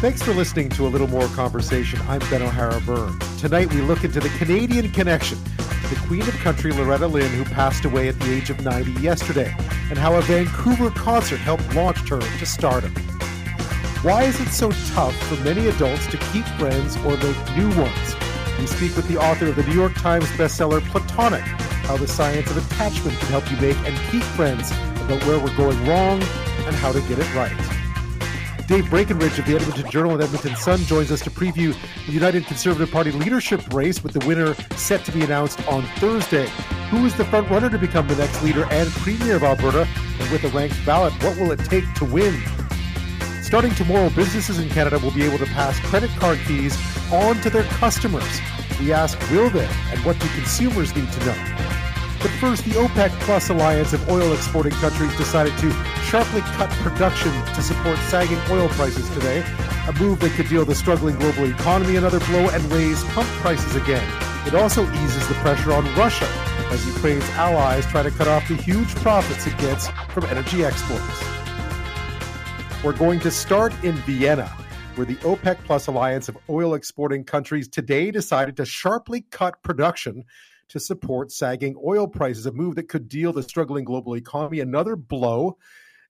Thanks for listening to a little more conversation. I'm Ben O'Hara Byrne. Tonight we look into the Canadian connection the Queen of Country Loretta Lynn, who passed away at the age of 90 yesterday, and how a Vancouver concert helped launch her to stardom. Why is it so tough for many adults to keep friends or make new ones? We speak with the author of the New York Times bestseller Platonic, how the science of attachment can help you make and keep friends, about where we're going wrong and how to get it right. Dave Breakenridge of the Edmonton Journal and Edmonton Sun joins us to preview the United Conservative Party leadership race with the winner set to be announced on Thursday. Who is the front runner to become the next leader and premier of Alberta? And with a ranked ballot, what will it take to win? Starting tomorrow, businesses in Canada will be able to pass credit card fees on to their customers. We ask, will they? And what do consumers need to know? But first, the OPEC Plus alliance of oil exporting countries decided to sharply cut production to support sagging oil prices today, a move that could deal the struggling global economy another blow and raise pump prices again. It also eases the pressure on Russia as Ukraine's allies try to cut off the huge profits it gets from energy exports. We're going to start in Vienna, where the OPEC Plus alliance of oil exporting countries today decided to sharply cut production to support sagging oil prices, a move that could deal the struggling global economy another blow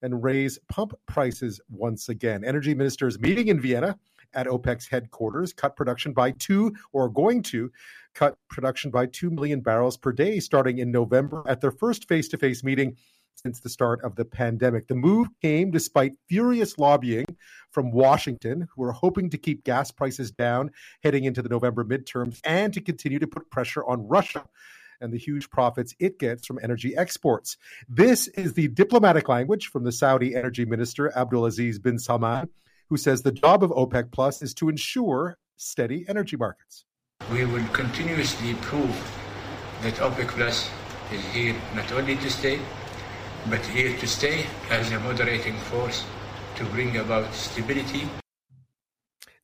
and raise pump prices once again. Energy ministers meeting in Vienna at OPEC's headquarters cut production by two, or going to cut production by 2 million barrels per day starting in November at their first face to face meeting since the start of the pandemic. The move came despite furious lobbying from Washington, who are hoping to keep gas prices down heading into the November midterms and to continue to put pressure on Russia and the huge profits it gets from energy exports. This is the diplomatic language from the Saudi energy minister, Abdulaziz bin Salman, who says the job of OPEC Plus is to ensure steady energy markets. We will continuously prove that OPEC Plus is here not only to stay, but here to stay as a moderating force to bring about stability.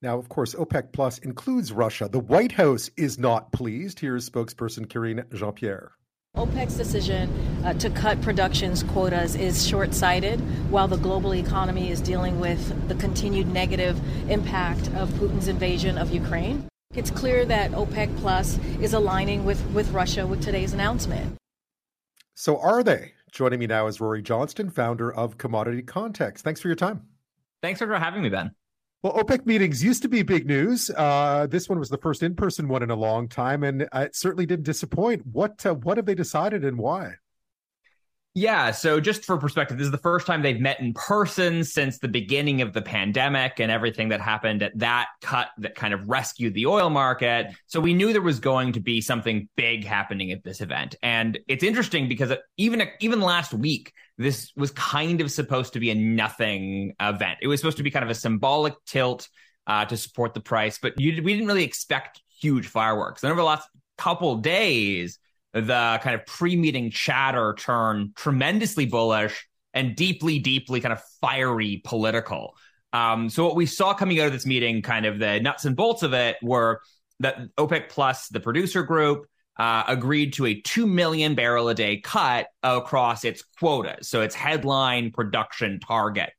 Now, of course, OPEC Plus includes Russia. The White House is not pleased. Here's spokesperson Karine Jean Pierre. OPEC's decision uh, to cut production's quotas is short sighted while the global economy is dealing with the continued negative impact of Putin's invasion of Ukraine. It's clear that OPEC Plus is aligning with, with Russia with today's announcement. So, are they? Joining me now is Rory Johnston, founder of Commodity Context. Thanks for your time. Thanks for having me, Ben. Well, OPEC meetings used to be big news. Uh, this one was the first in-person one in a long time, and it certainly didn't disappoint. What uh, what have they decided, and why? Yeah, so just for perspective, this is the first time they've met in person since the beginning of the pandemic and everything that happened at that cut that kind of rescued the oil market. So we knew there was going to be something big happening at this event. And it's interesting because even even last week this was kind of supposed to be a nothing event. It was supposed to be kind of a symbolic tilt uh, to support the price, but you, we didn't really expect huge fireworks. And over the last couple days, the kind of pre-meeting chatter turn tremendously bullish and deeply, deeply kind of fiery political. Um, so what we saw coming out of this meeting, kind of the nuts and bolts of it, were that OPEC Plus, the producer group, uh, agreed to a 2 million barrel a day cut across its quotas, so its headline production target.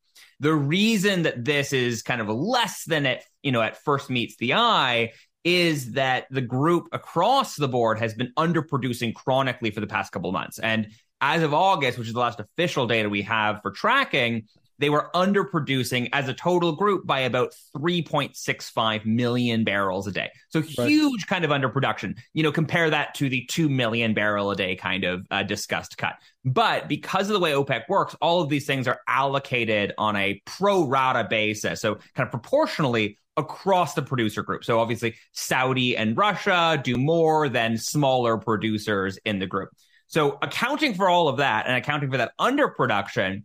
The reason that this is kind of less than it, you know, at first meets the eye is that the group across the board has been underproducing chronically for the past couple of months. And as of August, which is the last official data we have for tracking, they were underproducing as a total group by about 3.65 million barrels a day. So huge right. kind of underproduction. You know, compare that to the 2 million barrel a day kind of uh, discussed cut. But because of the way OPEC works, all of these things are allocated on a pro rata basis. So kind of proportionally across the producer group. So obviously, Saudi and Russia do more than smaller producers in the group. So accounting for all of that and accounting for that underproduction,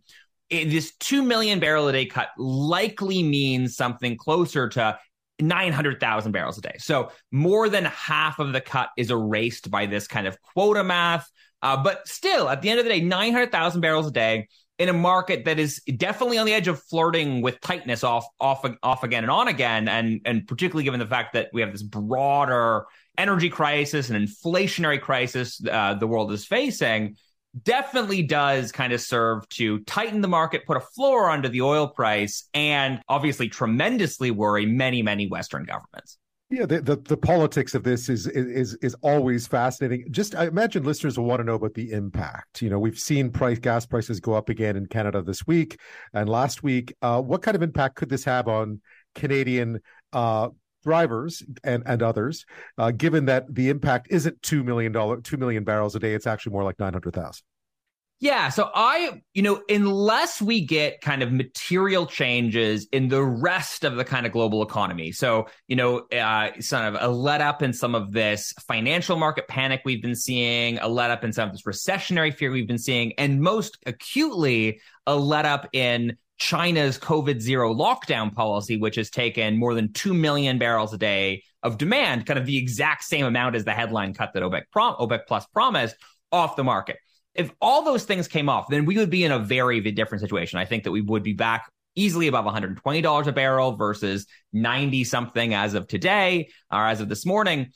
this 2 million barrel a day cut likely means something closer to 900,000 barrels a day. So more than half of the cut is erased by this kind of quota math. Uh, but still, at the end of the day, 900,000 barrels a day in a market that is definitely on the edge of flirting with tightness off off off again and on again and and particularly given the fact that we have this broader energy crisis and inflationary crisis uh, the world is facing definitely does kind of serve to tighten the market, put a floor under the oil price, and obviously tremendously worry many, many Western governments. Yeah, the, the, the politics of this is is is always fascinating. Just I imagine listeners will want to know about the impact. You know, we've seen price gas prices go up again in Canada this week and last week. Uh, what kind of impact could this have on Canadian uh, drivers and and others, uh, given that the impact isn't two million dollar two million barrels a day? It's actually more like nine hundred thousand. Yeah. So I, you know, unless we get kind of material changes in the rest of the kind of global economy. So, you know, uh, sort of a let up in some of this financial market panic we've been seeing, a let up in some of this recessionary fear we've been seeing, and most acutely, a let up in China's COVID zero lockdown policy, which has taken more than 2 million barrels a day of demand, kind of the exact same amount as the headline cut that OPEC, prom- OPEC Plus promised off the market if all those things came off, then we would be in a very, different situation. I think that we would be back easily above $120 a barrel versus 90 something as of today or as of this morning.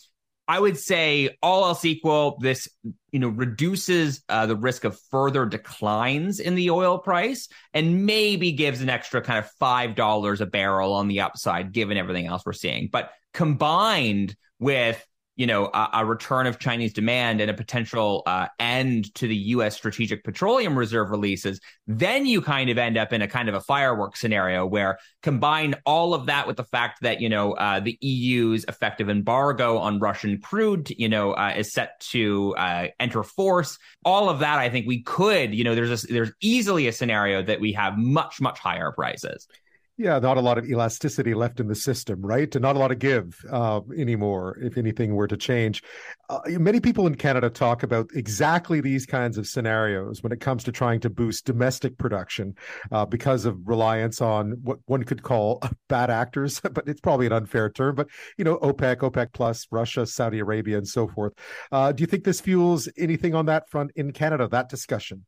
I would say all else equal, this you know reduces uh, the risk of further declines in the oil price and maybe gives an extra kind of five dollars a barrel on the upside, given everything else we're seeing. But combined with you know, a, a, return of Chinese demand and a potential uh, end to the U.S. Strategic Petroleum Reserve releases, then you kind of end up in a kind of a fireworks scenario where combine all of that with the fact that you know uh, the EU's effective embargo on Russian crude, you know, uh, is set to uh, enter force. All of that, I think we could, you know, there's a, there's easily a scenario that we have much much higher prices. Yeah, not a lot of elasticity left in the system, right? And not a lot of give uh, anymore, if anything were to change. Uh, many people in Canada talk about exactly these kinds of scenarios when it comes to trying to boost domestic production uh, because of reliance on what one could call bad actors, but it's probably an unfair term. But, you know, OPEC, OPEC Plus, Russia, Saudi Arabia, and so forth. Uh, do you think this fuels anything on that front in Canada, that discussion?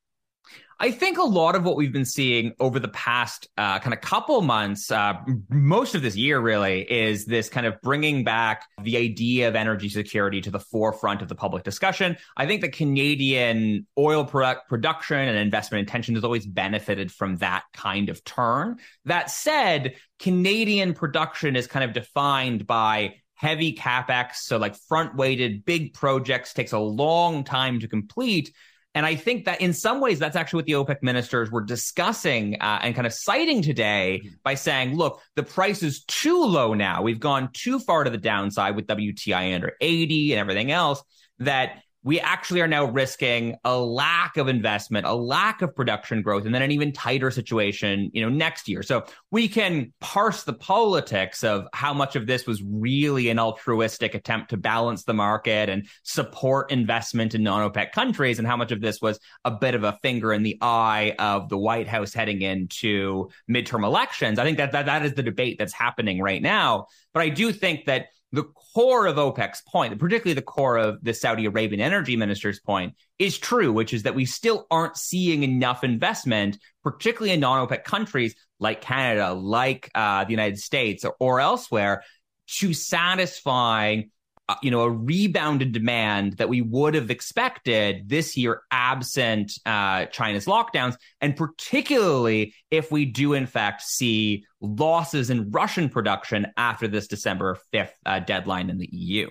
I think a lot of what we've been seeing over the past uh, kind of couple months, uh, most of this year really, is this kind of bringing back the idea of energy security to the forefront of the public discussion. I think the Canadian oil product production and investment intention has always benefited from that kind of turn. That said, Canadian production is kind of defined by heavy capex, so like front weighted big projects takes a long time to complete and I think that in some ways, that's actually what the OPEC ministers were discussing uh, and kind of citing today mm-hmm. by saying, look, the price is too low now. We've gone too far to the downside with WTI under 80 and everything else that we actually are now risking a lack of investment, a lack of production growth, and then an even tighter situation, you know, next year. So we can parse the politics of how much of this was really an altruistic attempt to balance the market and support investment in non-OPEC countries, and how much of this was a bit of a finger in the eye of the White House heading into midterm elections. I think that that, that is the debate that's happening right now. But I do think that the core of OPEC's point, particularly the core of the Saudi Arabian energy minister's point, is true, which is that we still aren't seeing enough investment, particularly in non OPEC countries like Canada, like uh, the United States, or, or elsewhere, to satisfy uh, you know, a rebounded demand that we would have expected this year absent uh, China's lockdowns, and particularly if we do in fact see losses in Russian production after this December 5th uh, deadline in the EU.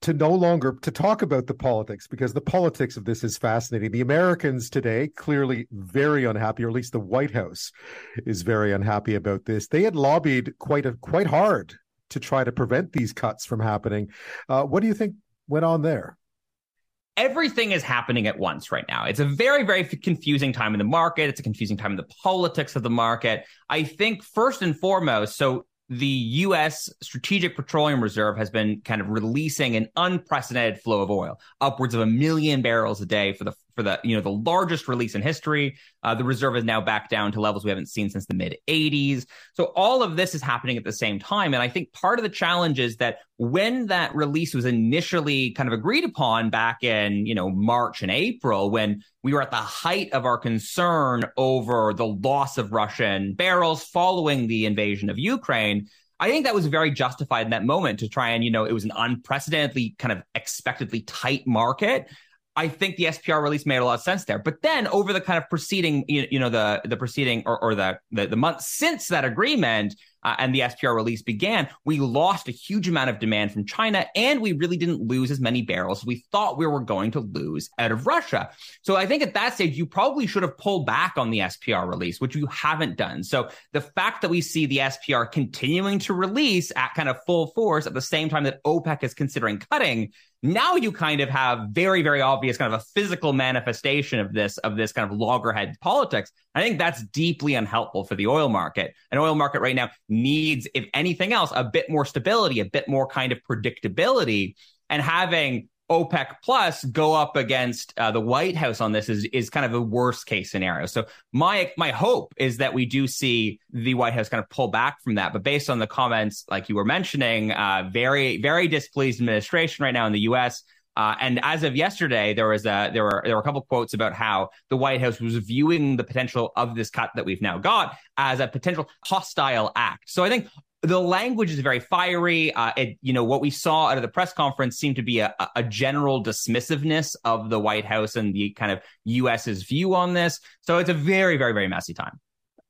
To no longer to talk about the politics because the politics of this is fascinating. The Americans today clearly very unhappy, or at least the White House is very unhappy about this. They had lobbied quite a, quite hard to try to prevent these cuts from happening. Uh, what do you think went on there? Everything is happening at once right now. It's a very, very confusing time in the market. It's a confusing time in the politics of the market. I think first and foremost, so the U.S. Strategic Petroleum Reserve has been kind of releasing an unprecedented flow of oil, upwards of a million barrels a day for the for the you know the largest release in history. Uh, the reserve is now back down to levels we haven't seen since the mid 80s. So all of this is happening at the same time, and I think part of the challenge is that when that release was initially kind of agreed upon back in you know March and April, when we were at the height of our concern over the loss of Russian barrels following the invasion of Ukraine. I think that was very justified in that moment to try and, you know, it was an unprecedentedly kind of expectedly tight market. I think the SPR release made a lot of sense there. But then over the kind of preceding, you, you know, the the preceding or, or the, the the month since that agreement, uh, and the SPR release began, we lost a huge amount of demand from China, and we really didn't lose as many barrels as we thought we were going to lose out of Russia. So I think at that stage, you probably should have pulled back on the SPR release, which you haven't done. So the fact that we see the SPR continuing to release at kind of full force at the same time that OPEC is considering cutting now you kind of have very, very obvious kind of a physical manifestation of this, of this kind of loggerhead politics. I think that's deeply unhelpful for the oil market. An oil market right now needs, if anything else, a bit more stability, a bit more kind of predictability. And having OPEC plus go up against uh, the White House on this is is kind of a worst case scenario. So my my hope is that we do see the White House kind of pull back from that. But based on the comments like you were mentioning, uh, very very displeased administration right now in the U.S. Uh, and as of yesterday, there was a there were there were a couple quotes about how the White House was viewing the potential of this cut that we've now got as a potential hostile act. So I think the language is very fiery. Uh, it, you know, what we saw out of the press conference seemed to be a, a, general dismissiveness of the White House and the kind of U.S.'s view on this. So it's a very, very, very messy time.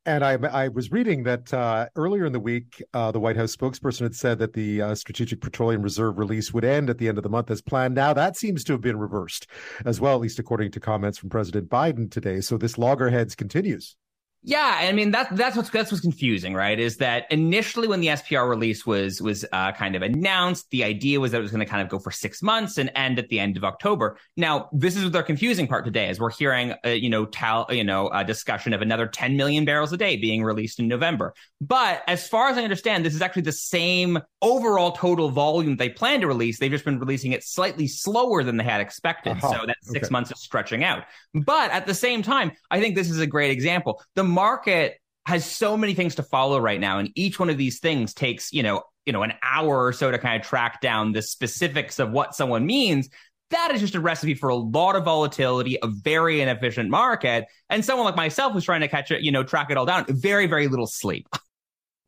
And I, I was reading that uh, earlier in the week, uh, the White House spokesperson had said that the uh, Strategic Petroleum Reserve release would end at the end of the month as planned. Now that seems to have been reversed as well, at least according to comments from President Biden today. So this loggerheads continues. Yeah, I mean that that's what's that's what's confusing, right? Is that initially when the SPR release was was uh, kind of announced, the idea was that it was going to kind of go for six months and end at the end of October. Now, this is the confusing part today, is we're hearing, uh, you know, tal, you know, a discussion of another 10 million barrels a day being released in November. But as far as I understand, this is actually the same overall total volume they plan to release. They've just been releasing it slightly slower than they had expected, uh-huh. so that six okay. months is stretching out. But at the same time, I think this is a great example. The market has so many things to follow right now, and each one of these things takes, you know, you know, an hour or so to kind of track down the specifics of what someone means. That is just a recipe for a lot of volatility, a very inefficient market, and someone like myself who's trying to catch it, you know, track it all down, very, very little sleep.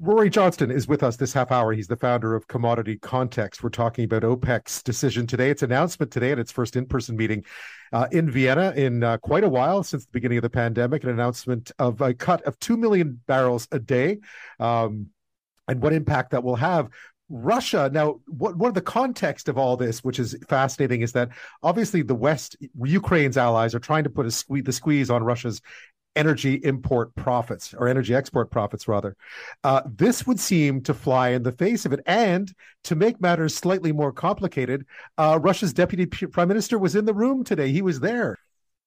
Rory Johnston is with us this half hour. He's the founder of Commodity Context. We're talking about OPEC's decision today, its announcement today at its first in person meeting uh, in Vienna in uh, quite a while since the beginning of the pandemic, an announcement of a cut of 2 million barrels a day um, and what impact that will have. Russia. Now, what what the context of all this, which is fascinating, is that obviously the West, Ukraine's allies, are trying to put a the squeeze on Russia's energy import profits or energy export profits rather uh, this would seem to fly in the face of it. And to make matters slightly more complicated uh, russia's deputy prime minister was in the room today. He was there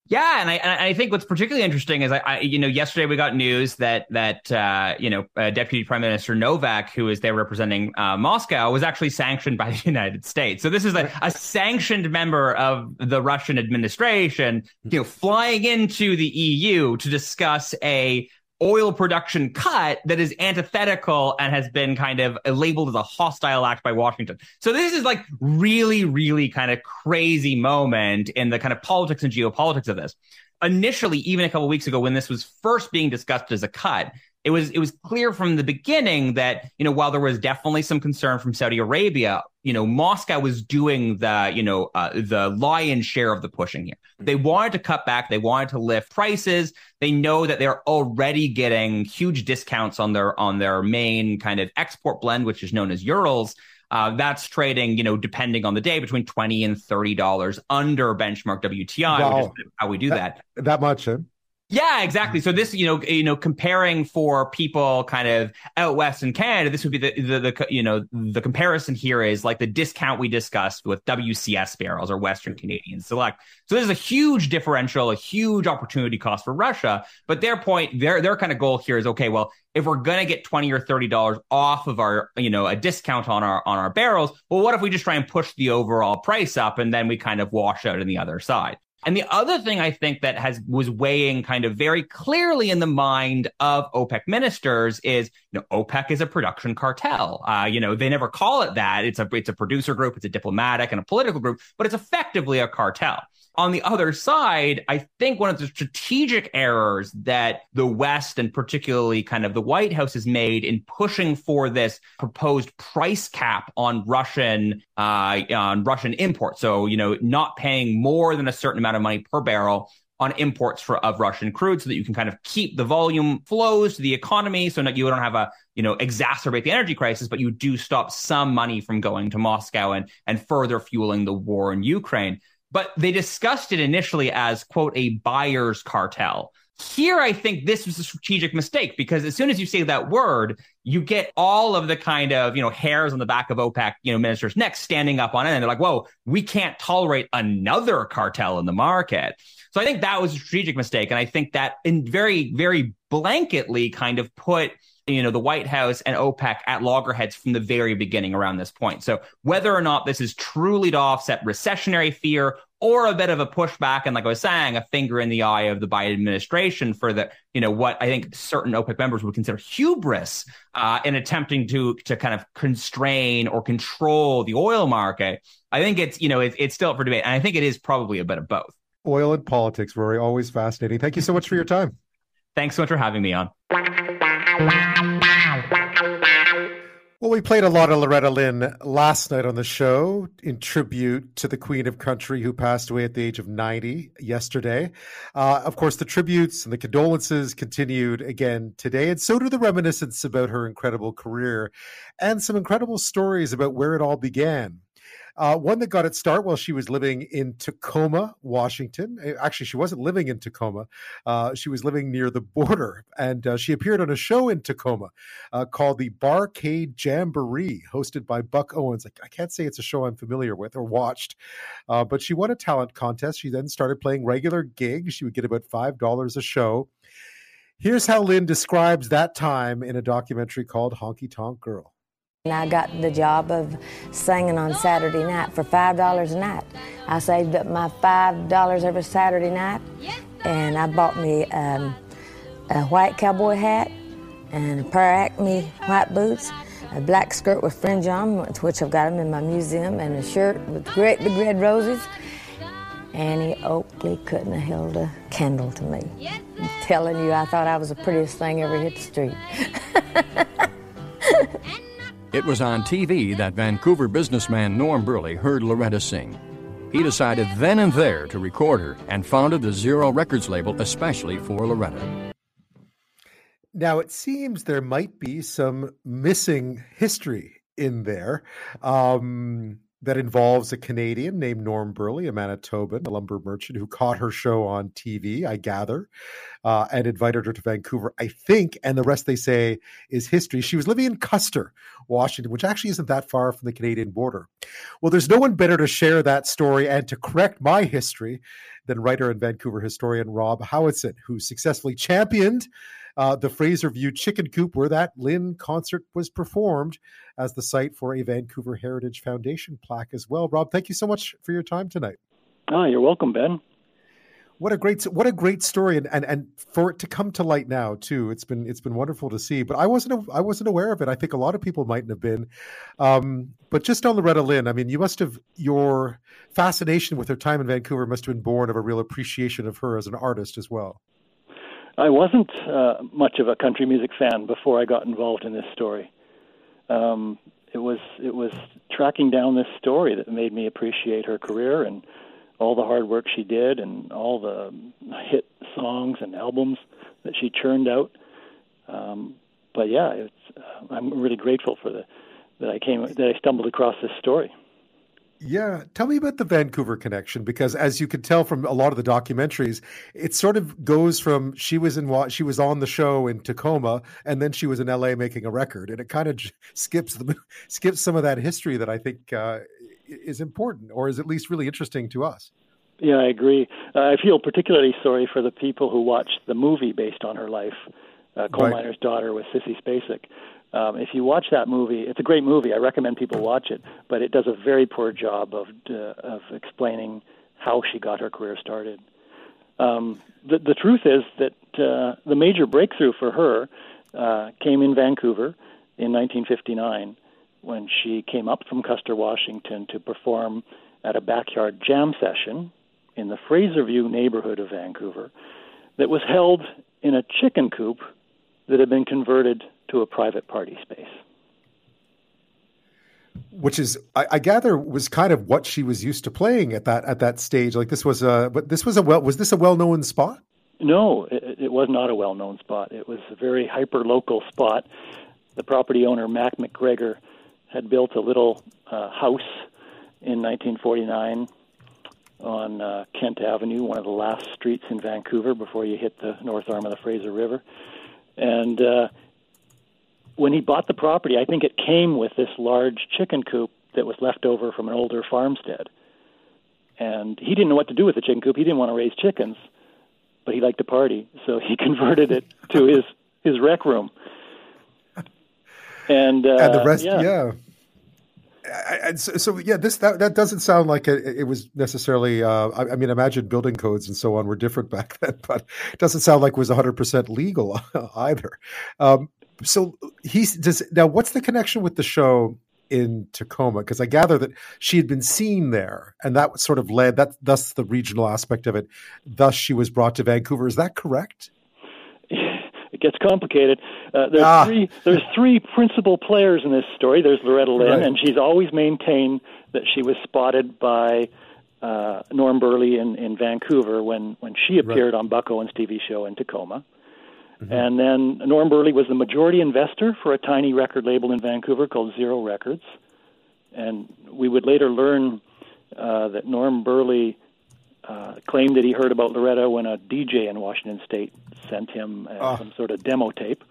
yeah, and I and I think what's particularly interesting is I, I, you know yesterday we got news that that uh, you know uh, Deputy Prime Minister Novak, who is there representing uh, Moscow, was actually sanctioned by the United States. So this is a, a sanctioned member of the Russian administration, you know, flying into the EU to discuss a oil production cut that is antithetical and has been kind of labeled as a hostile act by Washington. So this is like really, really kind of crazy moment in the kind of politics and geopolitics of this. Initially, even a couple weeks ago, when this was first being discussed as a cut, it was it was clear from the beginning that you know while there was definitely some concern from Saudi Arabia, you know Moscow was doing the you know uh, the lion's share of the pushing here. They wanted to cut back, they wanted to lift prices. They know that they're already getting huge discounts on their on their main kind of export blend, which is known as Urals. Uh, that's trading, you know, depending on the day, between twenty and thirty dollars under benchmark WTI, wow. which is how we do that. That, that much, huh? Yeah, exactly. So this, you know, you know, comparing for people kind of out west in Canada, this would be the, the, the, you know, the comparison here is like the discount we discussed with WCS barrels or Western Canadian Select. So there's a huge differential, a huge opportunity cost for Russia. But their point, their their kind of goal here is okay. Well, if we're gonna get twenty or thirty dollars off of our, you know, a discount on our on our barrels, well, what if we just try and push the overall price up and then we kind of wash out on the other side? And the other thing I think that has was weighing kind of very clearly in the mind of OPEC ministers is, you know, OPEC is a production cartel. Uh, you know, they never call it that. It's a it's a producer group, it's a diplomatic and a political group, but it's effectively a cartel. On the other side, I think one of the strategic errors that the West and particularly kind of the White House has made in pushing for this proposed price cap on Russian uh, on Russian imports. So you know, not paying more than a certain amount of money per barrel on imports for of Russian crude so that you can kind of keep the volume flows to the economy so that you don't have a you know exacerbate the energy crisis but you do stop some money from going to Moscow and and further fueling the war in Ukraine but they discussed it initially as, quote, a buyer's cartel. Here, I think this was a strategic mistake because as soon as you say that word, you get all of the kind of, you know, hairs on the back of OPEC, you know, ministers' necks standing up on it. And they're like, whoa, we can't tolerate another cartel in the market. So I think that was a strategic mistake. And I think that in very, very blanketly kind of put you know, the White House and OPEC at loggerheads from the very beginning around this point. So whether or not this is truly to offset recessionary fear or a bit of a pushback and like I was saying, a finger in the eye of the Biden administration for the, you know, what I think certain OPEC members would consider hubris uh, in attempting to to kind of constrain or control the oil market. I think it's, you know, it, it's still up for debate. And I think it is probably a bit of both. Oil and politics, Rory, always fascinating. Thank you so much for your time. Thanks so much for having me on. Well, we played a lot of Loretta Lynn last night on the show in tribute to the Queen of Country who passed away at the age of 90 yesterday. Uh, of course, the tributes and the condolences continued again today, and so do the reminiscence about her incredible career and some incredible stories about where it all began. Uh, one that got its start while she was living in Tacoma, Washington. Eh, actually, she wasn't living in Tacoma. Uh, she was living near the border. And uh, she appeared on a show in Tacoma uh, called the Bar-K Jamboree, hosted by Buck Owens. I, can't say it's a show I'm familiar with or watched, uh, but she won a talent contest. She then started playing regular gigs. She would get about $5 a show. Here's how Lynn describes that time in a documentary called Honky Tonk Girl. And I got the job of singing on Saturday night for $5 a night. I saved up my $5 every Saturday night, and I bought me um, a white cowboy hat and a pair of Acme white boots, a black skirt with fringe on, which I've got them in my museum, and a shirt with great big red roses. Annie Oakley couldn't have held a candle to me. I'm telling you, I thought I was the prettiest thing ever hit the street. It was on TV that Vancouver businessman Norm Burley heard Loretta sing. He decided then and there to record her and founded the Zero Records label especially for Loretta. Now, it seems there might be some missing history in there. Um, that involves a Canadian named Norm Burley, a Manitoban, a lumber merchant who caught her show on TV, I gather, uh, and invited her to Vancouver, I think. And the rest they say is history. She was living in Custer, Washington, which actually isn't that far from the Canadian border. Well, there's no one better to share that story and to correct my history than writer and Vancouver historian Rob Howatson, who successfully championed uh, the Fraser View Chicken Coop, where that Lynn concert was performed, as the site for a Vancouver Heritage Foundation plaque as well. Rob, thank you so much for your time tonight. Oh, you're welcome, Ben. What a great what a great story, and, and and for it to come to light now too. It's been it's been wonderful to see. But I wasn't I wasn't aware of it. I think a lot of people mightn't have been. Um, but just on Loretta Lynn, I mean, you must have your fascination with her time in Vancouver must have been born of a real appreciation of her as an artist as well. I wasn't uh, much of a country music fan before I got involved in this story. Um, it was it was tracking down this story that made me appreciate her career and all the hard work she did and all the hit songs and albums that she churned out. Um, but yeah, it's, uh, I'm really grateful for the that I came that I stumbled across this story. Yeah, tell me about the Vancouver connection because, as you can tell from a lot of the documentaries, it sort of goes from she was in she was on the show in Tacoma, and then she was in L.A. making a record, and it kind of skips the skips some of that history that I think uh, is important, or is at least really interesting to us. Yeah, I agree. Uh, I feel particularly sorry for the people who watched the movie based on her life, uh, Coal right. Miner's Daughter with Sissy Spacek. Um, if you watch that movie, it's a great movie. I recommend people watch it, but it does a very poor job of uh, of explaining how she got her career started. Um, the, the truth is that uh, the major breakthrough for her uh, came in Vancouver in 1959 when she came up from Custer, Washington to perform at a backyard jam session in the Fraserview neighborhood of Vancouver that was held in a chicken coop that had been converted to a private party space. Which is, I, I, gather, was kind of what she was used to playing at that at that stage. Like this was a, but this was a well, was this a well known spot? No, it, it was not a well known spot. It was a very hyper local spot. The property owner Mac McGregor had built a little uh, house in 1949 on uh, Kent Avenue, one of the last streets in Vancouver before you hit the north arm of the Fraser River. And uh, when he bought the property, I think it came with this large chicken coop that was left over from an older farmstead. And he didn't know what to do with the chicken coop. He didn't want to raise chickens, but he liked to party, so he converted it to his his rec room. And, uh, and the rest, yeah. yeah. I, so, so, yeah, this that, that doesn't sound like it, it was necessarily. Uh, I, I, mean, imagine building codes and so on were different back then, but it doesn't sound like it was 100 percent legal either. Um, so he's does now. What's the connection with the show in Tacoma? Because I gather that she had been seen there, and that sort of led that. Thus, the regional aspect of it. Thus, she was brought to Vancouver. Is that correct? It gets complicated. Uh, there's ah. three. There's three principal players in this story. There's Loretta Lynn, right. and she's always maintained that she was spotted by uh, Norm Burley in, in Vancouver when when she appeared right. on Buck Owens TV show in Tacoma. Mm-hmm. And then Norm Burley was the majority investor for a tiny record label in Vancouver called Zero Records. And we would later learn uh, that Norm Burley uh, claimed that he heard about Loretta when a DJ in Washington State sent him uh, oh. some sort of demo tape.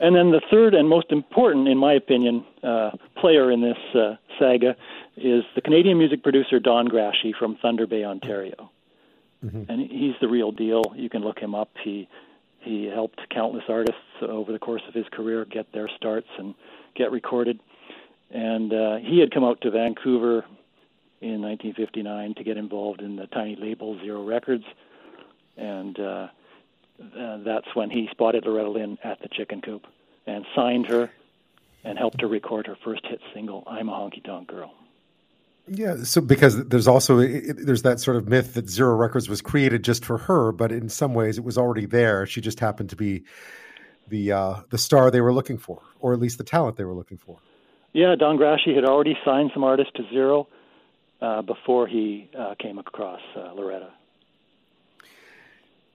And then the third and most important, in my opinion, uh, player in this uh, saga is the Canadian music producer Don Grashey from Thunder Bay, Ontario. Mm-hmm. And he's the real deal. You can look him up. He he helped countless artists over the course of his career get their starts and get recorded. And uh, he had come out to Vancouver in 1959 to get involved in the tiny label Zero Records, and uh, uh, that's when he spotted Loretta Lynn at the Chicken Coop and signed her and helped her record her first hit single, "I'm a Honky Tonk Girl." Yeah, so because there's also it, there's that sort of myth that Zero Records was created just for her, but in some ways it was already there. She just happened to be the uh, the star they were looking for, or at least the talent they were looking for. Yeah, Don Grashey had already signed some artists to Zero uh, before he uh, came across uh, Loretta.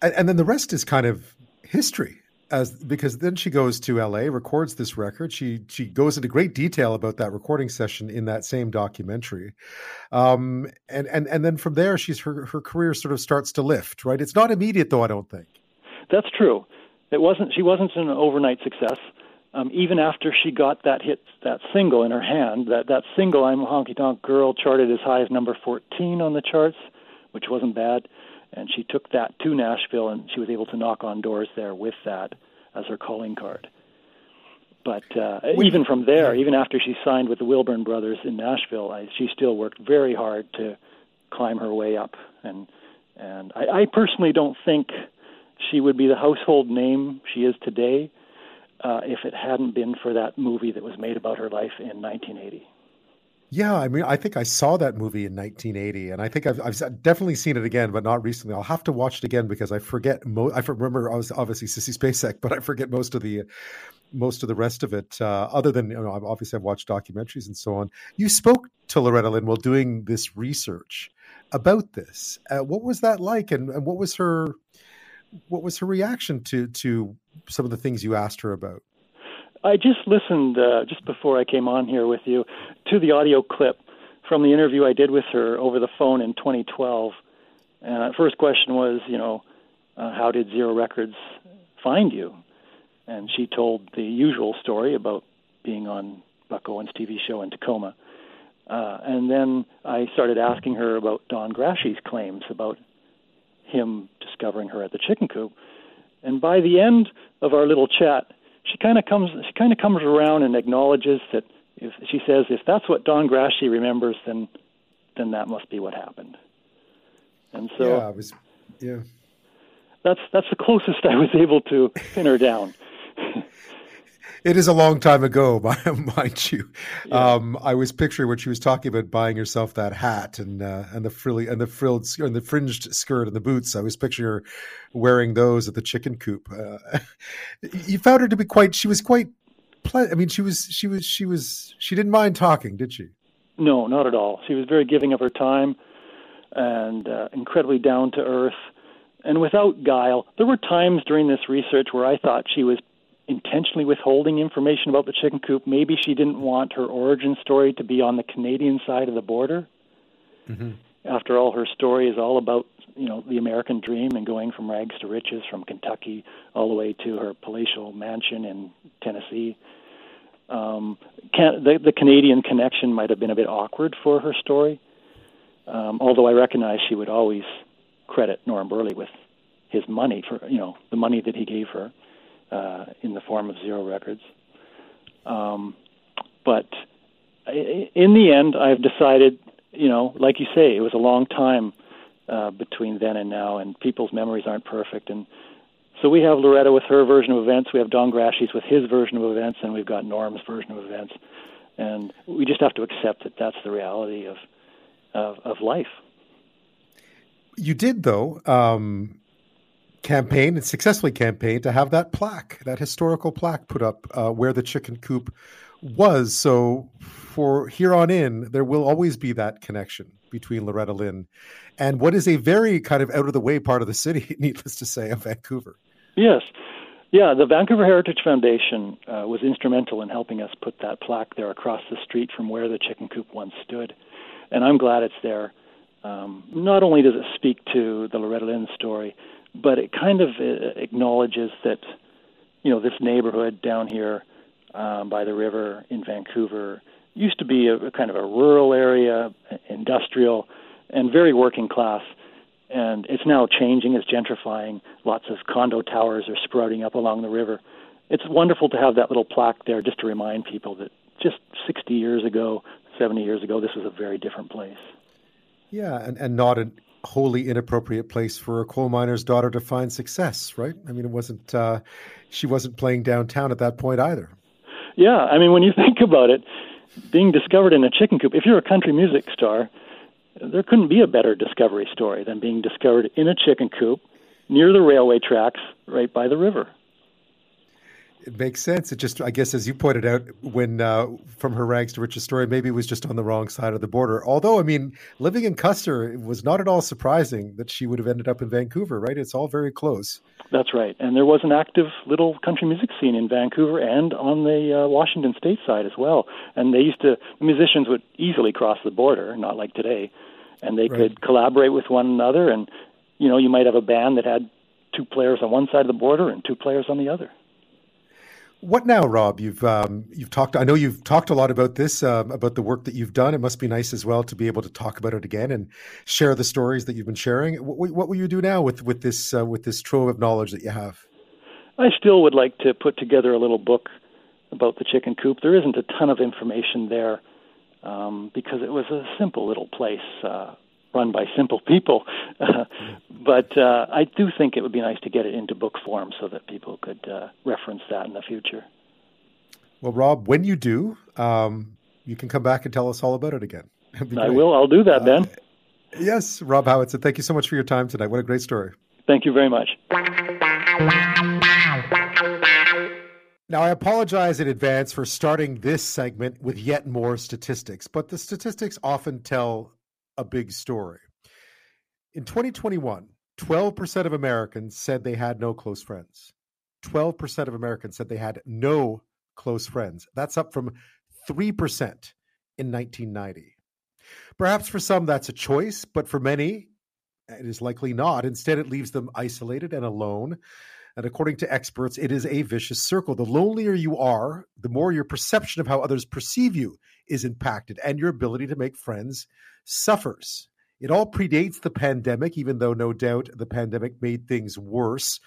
And, and then the rest is kind of history as because then she goes to LA, records this record. She she goes into great detail about that recording session in that same documentary, um, and and and then from there, she's her her career sort of starts to lift. Right, it's not immediate though. I don't think that's true. It wasn't. She wasn't an overnight success. Um, even after she got that hit, that single in her hand, that that single "I'm a Honky Tonk Girl" charted as high as number 14 on the charts, which wasn't bad and she took that to Nashville, and she was able to knock on doors there with that as her calling card. But uh, even from there, even after she signed with the Wilburn Brothers in Nashville, I, she still worked very hard to climb her way up. And and I, I personally don't think she would be the household name she is today uh, if it hadn't been for that movie that was made about her life in 1980. Yeah, I mean, I think I saw that movie in 1980, and I think I've, I've definitely seen it again, but not recently. I'll have to watch it again because I forget. Mo- I remember I was obviously Sissy Spacek, but I forget most of the most of the rest of it. Uh, other than you know, obviously I've watched documentaries and so on. You spoke to Loretta Lynn while doing this research about this. Uh, what was that like, and, and what was her what was her reaction to to some of the things you asked her about? I just listened uh, just before I came on here with you to the audio clip from the interview I did with her over the phone in 2012. And the first question was, you know, uh, how did Zero Records find you? And she told the usual story about being on Buck Owens' TV show in Tacoma. Uh, and then I started asking her about Don Grashey's claims about him discovering her at the chicken coop. And by the end of our little chat, she kind of comes she kind of comes around and acknowledges that if she says if that's what Don Grashey remembers, then then that must be what happened. And so yeah, I was, yeah. That's that's the closest I was able to pin her down. It is a long time ago, mind you. Yeah. Um, I was picturing when she was talking about buying herself that hat and uh, and the frilly and the frilled and the fringed skirt and the boots. I was picturing her wearing those at the chicken coop. Uh, you found her to be quite. She was quite. Ple- I mean, she was. She was. She was. She didn't mind talking, did she? No, not at all. She was very giving of her time and uh, incredibly down to earth and without guile. There were times during this research where I thought she was intentionally withholding information about the chicken coop. Maybe she didn't want her origin story to be on the Canadian side of the border. Mm-hmm. After all, her story is all about you know the American dream and going from rags to riches from Kentucky all the way to her palatial mansion in Tennessee. Um, can, the, the Canadian connection might have been a bit awkward for her story, um, although I recognize she would always credit Norm Burley with his money for you know the money that he gave her uh, in the form of zero records. Um, but in the end, I've decided, you know, like you say, it was a long time uh, between then and now, and people's memories aren't perfect. And so we have Loretta with her version of events, we have Don Grashey's with his version of events, and we've got Norm's version of events. And we just have to accept that that's the reality of of, of life. You did, though. Um, campaign and successfully campaigned to have that plaque, that historical plaque put up uh, where the chicken coop was. So for here on in, there will always be that connection between Loretta Lynn and what is a very kind of out of the way part of the city, needless to say, of Vancouver. Yes. Yeah, the Vancouver Heritage Foundation uh, was instrumental in helping us put that plaque there across the street from where the chicken coop once stood. And I'm glad it's there. Um, not only does it speak to the Loretta Lynn story, but it kind of uh, acknowledges that you know this neighborhood down here um, by the river in Vancouver used to be a, a kind of a rural area, industrial, and very working class. And it's now changing, it's gentrifying. Lots of condo towers are sprouting up along the river. It's wonderful to have that little plaque there just to remind people that just 60 years ago, 70 years ago, this was a very different place. Yeah, and, and not a wholly inappropriate place for a coal miner's daughter to find success, right? I mean, it wasn't uh, she wasn't playing downtown at that point either. Yeah, I mean, when you think about it, being discovered in a chicken coop. If you're a country music star, there couldn't be a better discovery story than being discovered in a chicken coop near the railway tracks, right by the river it makes sense. It just, I guess, as you pointed out, when uh, from her rags to riches story, maybe it was just on the wrong side of the border. Although, I mean, living in Custer, it was not at all surprising that she would have ended up in Vancouver, right? It's all very close. That's right. And there was an active little country music scene in Vancouver and on the uh, Washington state side as well. And they used to, the musicians would easily cross the border, not like today, and they right. could collaborate with one another. And, you know, you might have a band that had two players on one side of the border and two players on the other. What now, Rob? You've um, you've talked. I know you've talked a lot about this, um, about the work that you've done. It must be nice as well to be able to talk about it again and share the stories that you've been sharing. What, what will you do now with with this uh, with this trove of knowledge that you have? I still would like to put together a little book about the chicken coop. There isn't a ton of information there um, because it was a simple little place. Uh, run by simple people. Uh, but uh, I do think it would be nice to get it into book form so that people could uh, reference that in the future. Well, Rob, when you do, um, you can come back and tell us all about it again. I will. I'll do that, Ben. Uh, yes, Rob Howatson. Thank you so much for your time tonight. What a great story. Thank you very much. Now, I apologize in advance for starting this segment with yet more statistics, but the statistics often tell a big story. In 2021, 12% of Americans said they had no close friends. 12% of Americans said they had no close friends. That's up from 3% in 1990. Perhaps for some that's a choice, but for many, it is likely not. Instead, it leaves them isolated and alone. And according to experts, it is a vicious circle. The lonelier you are, the more your perception of how others perceive you is impacted, and your ability to make friends suffers. It all predates the pandemic, even though no doubt the pandemic made things worse.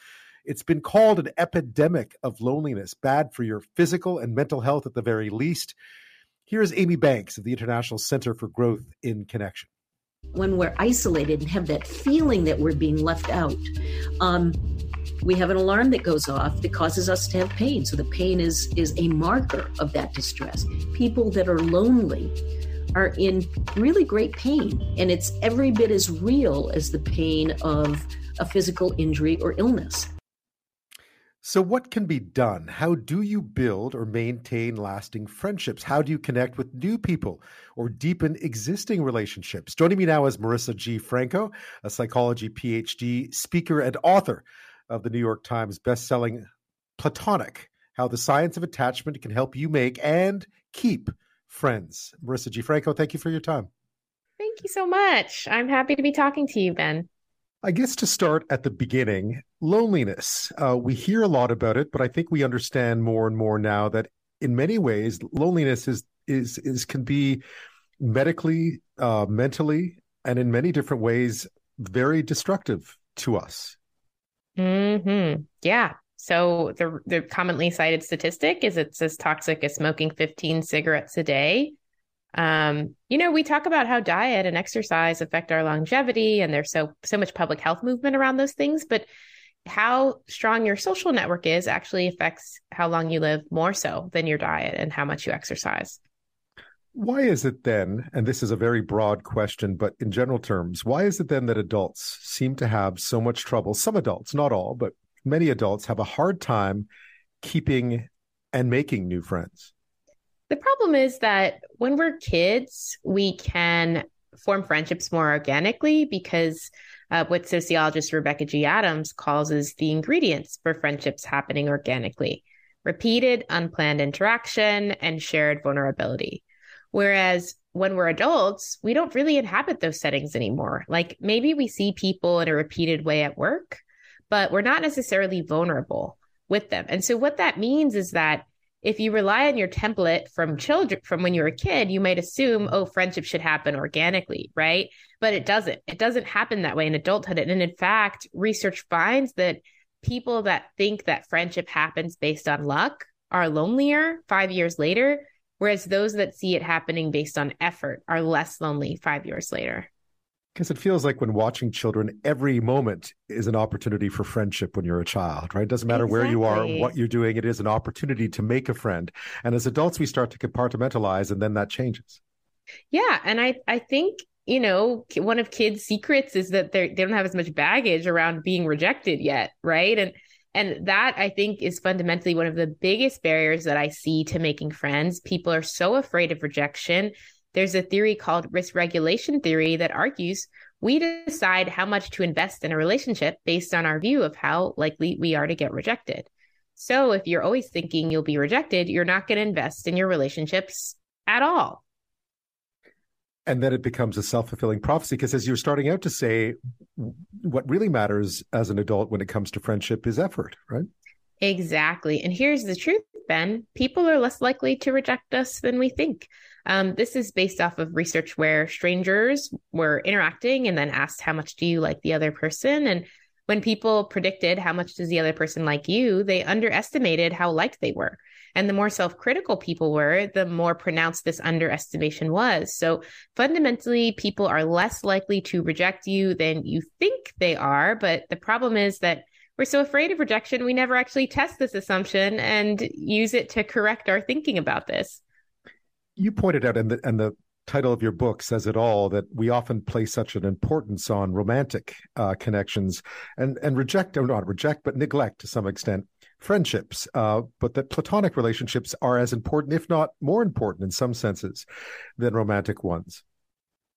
It's been called an epidemic of loneliness, bad for your physical and mental health at the very least. Here's Amy Banks of the International Center for Growth in Connection. when we're isolated and have that feeling that we're being left out, um, we have an alarm that goes off that causes us to have pain. So the pain is is a marker of that distress. People that are lonely are in really great pain, and it's every bit as real as the pain of a physical injury or illness. So, what can be done? How do you build or maintain lasting friendships? How do you connect with new people or deepen existing relationships? Joining me now is Marisa G. Franco, a psychology PhD, speaker, and author of the New York Times bestselling Platonic How the Science of Attachment Can Help You Make and Keep Friends. Marisa G. Franco, thank you for your time. Thank you so much. I'm happy to be talking to you, Ben. I guess to start at the beginning, loneliness. Uh, we hear a lot about it, but I think we understand more and more now that in many ways, loneliness is is is can be medically, uh, mentally, and in many different ways very destructive to us. Hmm. Yeah. So the the commonly cited statistic is it's as toxic as smoking 15 cigarettes a day. Um, you know, we talk about how diet and exercise affect our longevity, and there's so so much public health movement around those things, but how strong your social network is actually affects how long you live more so than your diet and how much you exercise. Why is it then, and this is a very broad question, but in general terms, why is it then that adults seem to have so much trouble? Some adults, not all, but many adults have a hard time keeping and making new friends. The problem is that when we're kids, we can form friendships more organically because uh, what sociologist Rebecca G. Adams calls is the ingredients for friendships happening organically repeated, unplanned interaction, and shared vulnerability. Whereas when we're adults, we don't really inhabit those settings anymore. Like maybe we see people in a repeated way at work, but we're not necessarily vulnerable with them. And so what that means is that if you rely on your template from children from when you were a kid you might assume oh friendship should happen organically right but it doesn't it doesn't happen that way in adulthood and in fact research finds that people that think that friendship happens based on luck are lonelier 5 years later whereas those that see it happening based on effort are less lonely 5 years later because it feels like when watching children, every moment is an opportunity for friendship when you're a child, right? It doesn't matter exactly. where you are, what you're doing, it is an opportunity to make a friend. And as adults, we start to compartmentalize and then that changes. Yeah. And I, I think, you know, one of kids' secrets is that they they don't have as much baggage around being rejected yet, right? And and that I think is fundamentally one of the biggest barriers that I see to making friends. People are so afraid of rejection there's a theory called risk regulation theory that argues we decide how much to invest in a relationship based on our view of how likely we are to get rejected. So if you're always thinking you'll be rejected, you're not going to invest in your relationships at all. And then it becomes a self fulfilling prophecy because, as you're starting out to say, what really matters as an adult when it comes to friendship is effort, right? Exactly. And here's the truth, Ben people are less likely to reject us than we think. Um, this is based off of research where strangers were interacting and then asked, How much do you like the other person? And when people predicted how much does the other person like you, they underestimated how liked they were. And the more self critical people were, the more pronounced this underestimation was. So fundamentally, people are less likely to reject you than you think they are. But the problem is that we're so afraid of rejection, we never actually test this assumption and use it to correct our thinking about this you pointed out, and the, and the title of your book says it all that we often place such an importance on romantic uh, connections and and reject or not reject but neglect to some extent friendships uh, but that platonic relationships are as important if not more important in some senses than romantic ones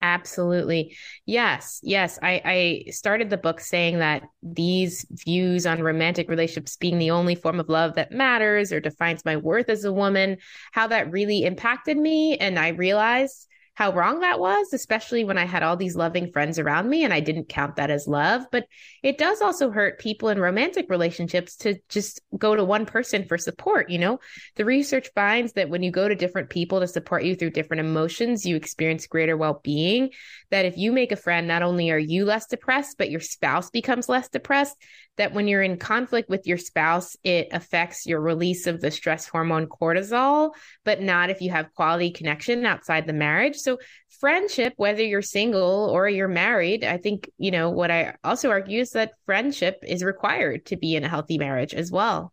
Absolutely. Yes. Yes. I, I started the book saying that these views on romantic relationships being the only form of love that matters or defines my worth as a woman, how that really impacted me. And I realized how wrong that was, especially when I had all these loving friends around me and I didn't count that as love. But it does also hurt people in romantic relationships to just go to one person for support. You know, the research finds that when you go to different people to support you through different emotions, you experience greater well being. That if you make a friend, not only are you less depressed, but your spouse becomes less depressed that when you're in conflict with your spouse, it affects your release of the stress hormone cortisol, but not if you have quality connection outside the marriage. So friendship, whether you're single or you're married, I think, you know, what I also argue is that friendship is required to be in a healthy marriage as well.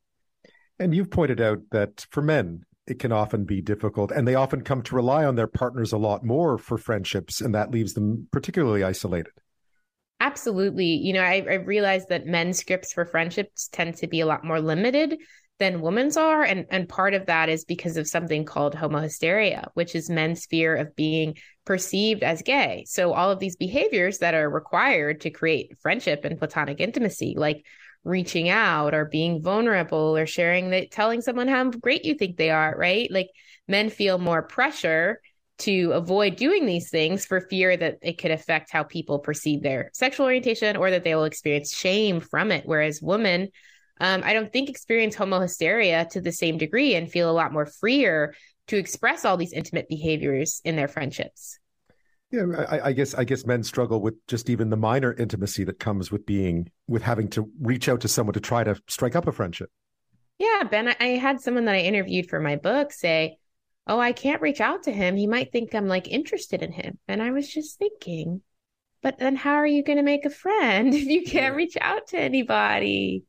And you've pointed out that for men, it can often be difficult and they often come to rely on their partners a lot more for friendships and that leaves them particularly isolated absolutely you know I, I realized that men's scripts for friendships tend to be a lot more limited than women's are. And and part of that is because of something called homohysteria which is men's fear of being perceived as gay. So all of these behaviors that are required to create friendship and platonic intimacy like reaching out or being vulnerable or sharing that telling someone how great you think they are right? Like men feel more pressure to avoid doing these things for fear that it could affect how people perceive their sexual orientation or that they will experience shame from it. Whereas women um, i don't think experience homo hysteria to the same degree and feel a lot more freer to express all these intimate behaviors in their friendships yeah, I, I, guess I guess men struggle with just even the minor intimacy that comes with being with having to reach out to someone to try to strike up a friendship. Yeah, Ben, I, I had someone that I interviewed for my book say, "Oh, I can't reach out to him. He might think I'm like interested in him." And I was just thinking, but then how are you going to make a friend if you can't reach out to anybody?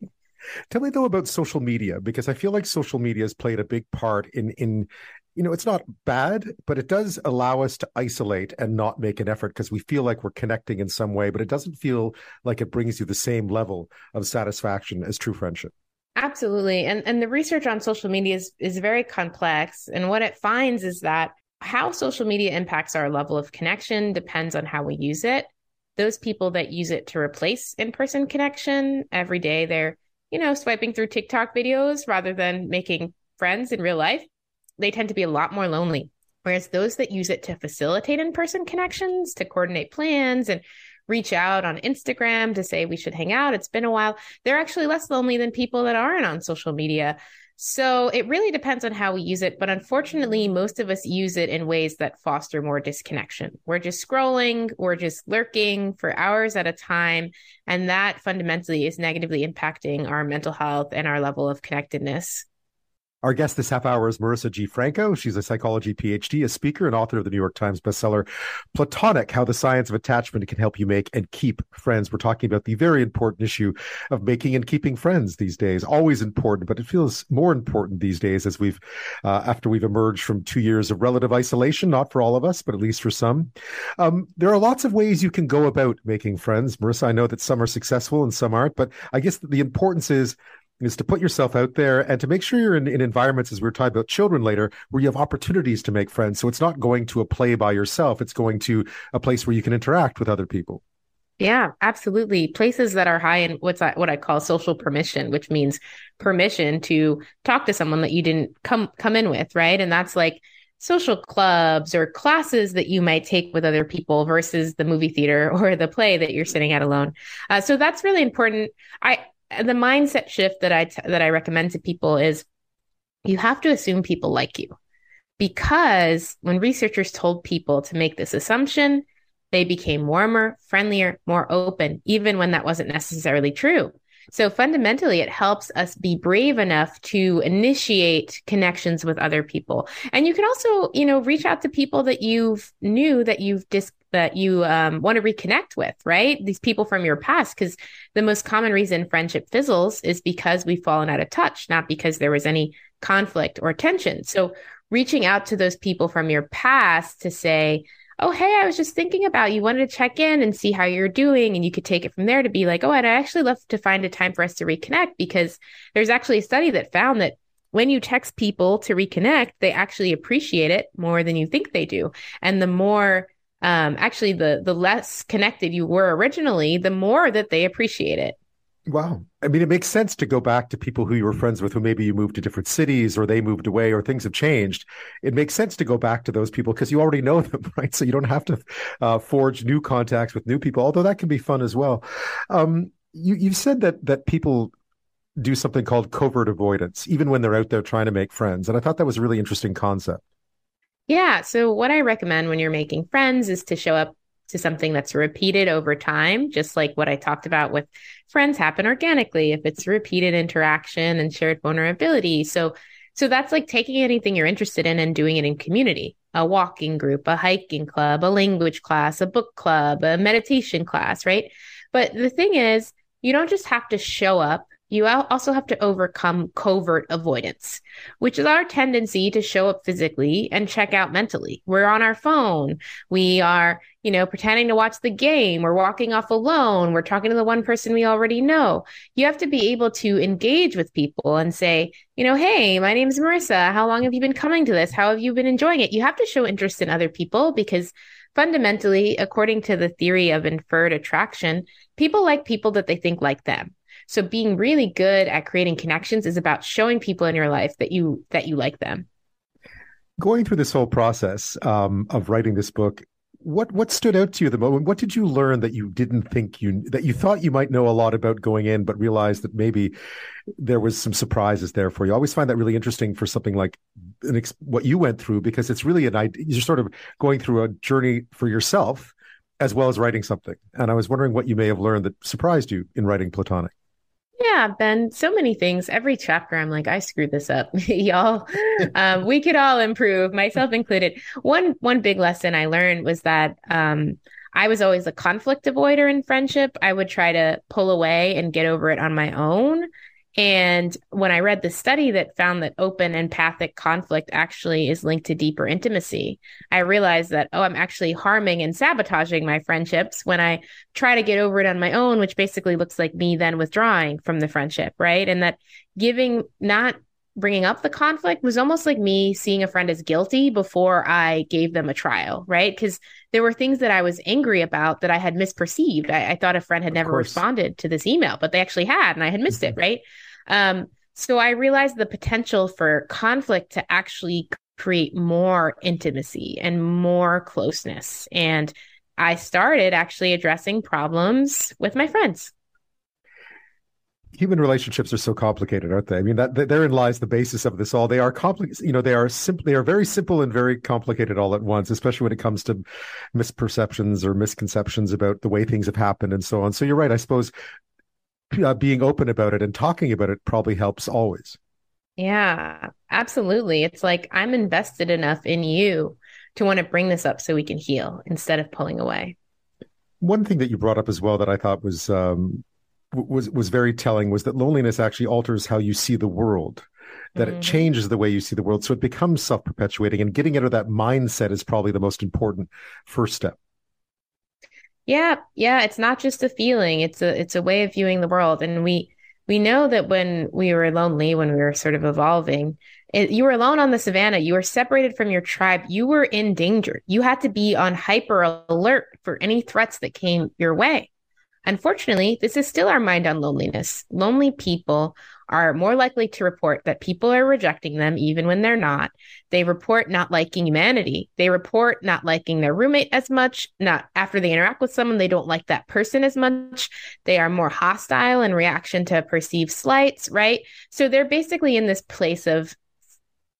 Tell me though about social media because I feel like social media has played a big part in in you know, it's not bad, but it does allow us to isolate and not make an effort because we feel like we're connecting in some way, but it doesn't feel like it brings you the same level of satisfaction as true friendship. Absolutely. And and the research on social media is is very complex and what it finds is that how social media impacts our level of connection depends on how we use it. Those people that use it to replace in-person connection every day they're, you know, swiping through TikTok videos rather than making friends in real life they tend to be a lot more lonely. Whereas those that use it to facilitate in person connections, to coordinate plans and reach out on Instagram to say we should hang out, it's been a while, they're actually less lonely than people that aren't on social media. So it really depends on how we use it. But unfortunately, most of us use it in ways that foster more disconnection. We're just scrolling, we're just lurking for hours at a time. And that fundamentally is negatively impacting our mental health and our level of connectedness. Our guest this half hour is Marisa G. Franco. She's a psychology PhD, a speaker, and author of the New York Times bestseller Platonic How the Science of Attachment Can Help You Make and Keep Friends. We're talking about the very important issue of making and keeping friends these days. Always important, but it feels more important these days as we've, uh, after we've emerged from two years of relative isolation, not for all of us, but at least for some. Um, there are lots of ways you can go about making friends. Marisa, I know that some are successful and some aren't, but I guess the importance is is to put yourself out there and to make sure you're in, in environments, as we are talking about children later, where you have opportunities to make friends. So it's not going to a play by yourself, it's going to a place where you can interact with other people. Yeah, absolutely. Places that are high in what's what I call social permission, which means permission to talk to someone that you didn't come come in with, right? And that's like social clubs or classes that you might take with other people versus the movie theater or the play that you're sitting at alone. Uh, so that's really important. I the mindset shift that I t- that I recommend to people is you have to assume people like you. Because when researchers told people to make this assumption, they became warmer, friendlier, more open, even when that wasn't necessarily true. So fundamentally, it helps us be brave enough to initiate connections with other people. And you can also, you know, reach out to people that you've knew that you've dis- that you um, want to reconnect with, right? These people from your past, because the most common reason friendship fizzles is because we've fallen out of touch, not because there was any conflict or tension. So reaching out to those people from your past to say, oh, hey, I was just thinking about you, wanted to check in and see how you're doing. And you could take it from there to be like, oh, and I'd actually love to find a time for us to reconnect because there's actually a study that found that when you text people to reconnect, they actually appreciate it more than you think they do. And the more um, actually the the less connected you were originally, the more that they appreciate it. Wow. I mean, it makes sense to go back to people who you were friends with, who maybe you moved to different cities or they moved away or things have changed. It makes sense to go back to those people because you already know them, right? So you don't have to uh, forge new contacts with new people, although that can be fun as well. Um, you, you said that that people do something called covert avoidance, even when they're out there trying to make friends. And I thought that was a really interesting concept. Yeah. So, what I recommend when you're making friends is to show up to something that's repeated over time, just like what I talked about with friends happen organically if it's repeated interaction and shared vulnerability. So, so that's like taking anything you're interested in and doing it in community. a walking group, a hiking club, a language class, a book club, a meditation class, right? But the thing is, you don't just have to show up you also have to overcome covert avoidance, which is our tendency to show up physically and check out mentally. We're on our phone. We are, you know, pretending to watch the game. We're walking off alone. We're talking to the one person we already know. You have to be able to engage with people and say, you know, hey, my name is Marisa. How long have you been coming to this? How have you been enjoying it? You have to show interest in other people because fundamentally, according to the theory of inferred attraction, people like people that they think like them. So being really good at creating connections is about showing people in your life that you that you like them. Going through this whole process um, of writing this book, what what stood out to you at the moment? What did you learn that you didn't think you that you thought you might know a lot about going in, but realized that maybe there was some surprises there for you? I always find that really interesting for something like ex- what you went through because it's really an idea. You're sort of going through a journey for yourself as well as writing something. And I was wondering what you may have learned that surprised you in writing Platonic. Yeah, Ben, so many things. Every chapter, I'm like, I screwed this up, y'all. Um, we could all improve, myself included. One one big lesson I learned was that um, I was always a conflict avoider in friendship. I would try to pull away and get over it on my own. And when I read the study that found that open empathic conflict actually is linked to deeper intimacy, I realized that, oh, I'm actually harming and sabotaging my friendships when I try to get over it on my own, which basically looks like me then withdrawing from the friendship, right? And that giving, not bringing up the conflict was almost like me seeing a friend as guilty before I gave them a trial, right? Because there were things that I was angry about that I had misperceived. I, I thought a friend had never responded to this email, but they actually had, and I had missed it, mm-hmm. right? Um, so I realized the potential for conflict to actually create more intimacy and more closeness. And I started actually addressing problems with my friends human relationships are so complicated, aren't they? I mean, that, that therein lies the basis of this all. They are complicated. You know, they are simple. They are very simple and very complicated all at once, especially when it comes to misperceptions or misconceptions about the way things have happened and so on. So you're right. I suppose uh, being open about it and talking about it probably helps always. Yeah, absolutely. It's like I'm invested enough in you to want to bring this up so we can heal instead of pulling away. One thing that you brought up as well that I thought was um, was was very telling was that loneliness actually alters how you see the world that mm-hmm. it changes the way you see the world so it becomes self-perpetuating and getting out of that mindset is probably the most important first step yeah yeah it's not just a feeling it's a it's a way of viewing the world and we we know that when we were lonely when we were sort of evolving it, you were alone on the savannah you were separated from your tribe you were in danger you had to be on hyper alert for any threats that came your way Unfortunately, this is still our mind on loneliness. Lonely people are more likely to report that people are rejecting them even when they're not. They report not liking humanity. They report not liking their roommate as much. Not after they interact with someone, they don't like that person as much. They are more hostile in reaction to perceived slights, right? So they're basically in this place of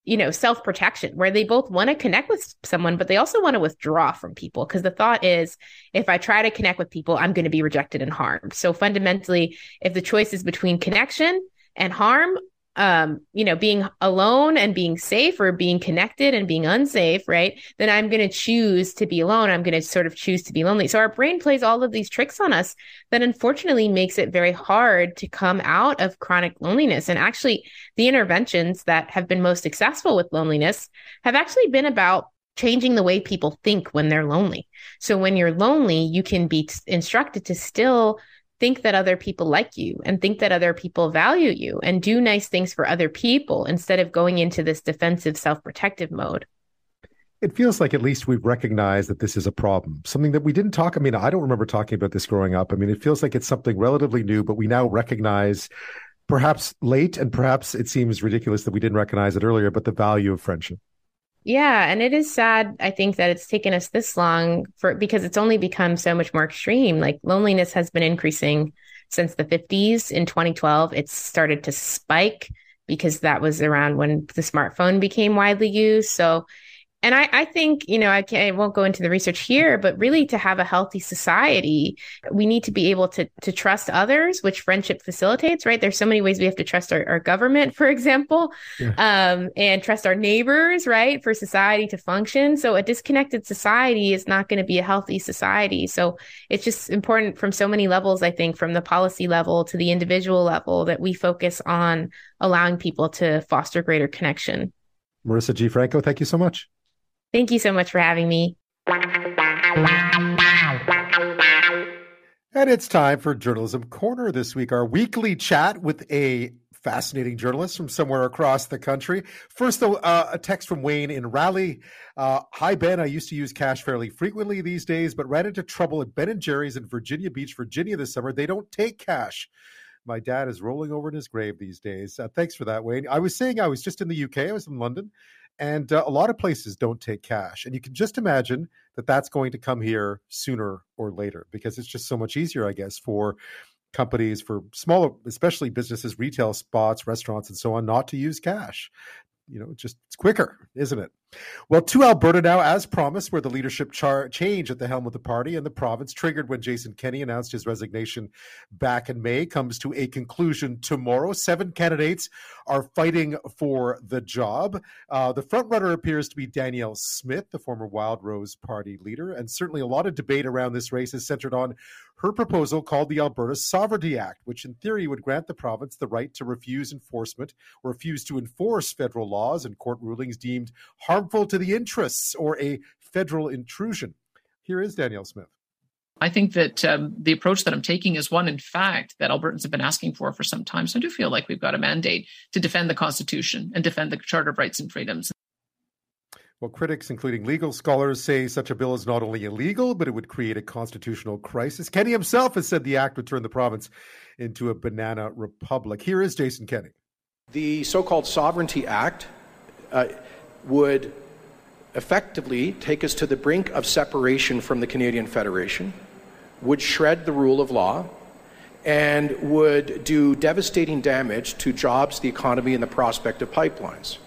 you know, self protection where they both want to connect with someone, but they also want to withdraw from people. Because the thought is, if I try to connect with people, I'm going to be rejected and harmed. So fundamentally, if the choice is between connection and harm, um, you know, being alone and being safe or being connected and being unsafe, right? Then I'm going to choose to be alone. I'm going to sort of choose to be lonely. So our brain plays all of these tricks on us that unfortunately makes it very hard to come out of chronic loneliness. And actually, the interventions that have been most successful with loneliness have actually been about changing the way people think when they're lonely. So when you're lonely, you can be t- instructed to still think that other people like you and think that other people value you and do nice things for other people instead of going into this defensive self-protective mode. It feels like at least we've recognized that this is a problem something that we didn't talk i mean i don't remember talking about this growing up. I mean it feels like it's something relatively new but we now recognize perhaps late and perhaps it seems ridiculous that we didn't recognize it earlier but the value of friendship yeah, and it is sad I think that it's taken us this long for because it's only become so much more extreme. Like loneliness has been increasing since the 50s. In 2012, it started to spike because that was around when the smartphone became widely used. So and I, I think, you know, I, I won't go into the research here, but really to have a healthy society, we need to be able to, to trust others, which friendship facilitates, right? There's so many ways we have to trust our, our government, for example, yeah. um, and trust our neighbors, right? For society to function. So a disconnected society is not going to be a healthy society. So it's just important from so many levels, I think, from the policy level to the individual level that we focus on allowing people to foster greater connection. Marisa G. Franco, thank you so much. Thank you so much for having me. And it's time for Journalism Corner this week, our weekly chat with a fascinating journalist from somewhere across the country. First, though, uh, a text from Wayne in Raleigh. Uh, Hi, Ben. I used to use cash fairly frequently these days, but ran into trouble at Ben and Jerry's in Virginia Beach, Virginia this summer. They don't take cash. My dad is rolling over in his grave these days. Uh, thanks for that, Wayne. I was saying I was just in the UK. I was in London and uh, a lot of places don't take cash. And you can just imagine that that's going to come here sooner or later because it's just so much easier, I guess, for companies, for smaller, especially businesses, retail spots, restaurants, and so on, not to use cash you know, just it's quicker, isn't it? Well, to Alberta now, as promised, where the leadership char- change at the helm of the party and the province, triggered when Jason Kenney announced his resignation back in May, comes to a conclusion tomorrow. Seven candidates are fighting for the job. Uh, the frontrunner appears to be Danielle Smith, the former Wildrose Party leader, and certainly a lot of debate around this race is centered on her proposal called the Alberta Sovereignty Act, which in theory would grant the province the right to refuse enforcement or refuse to enforce federal laws and court rulings deemed harmful to the interests or a federal intrusion. Here is Danielle Smith. I think that um, the approach that I'm taking is one, in fact, that Albertans have been asking for for some time. So I do feel like we've got a mandate to defend the Constitution and defend the Charter of Rights and Freedoms. Well, critics, including legal scholars, say such a bill is not only illegal, but it would create a constitutional crisis. Kenney himself has said the act would turn the province into a banana republic. Here is Jason Kenney. The so called Sovereignty Act uh, would effectively take us to the brink of separation from the Canadian Federation, would shred the rule of law, and would do devastating damage to jobs, the economy, and the prospect of pipelines.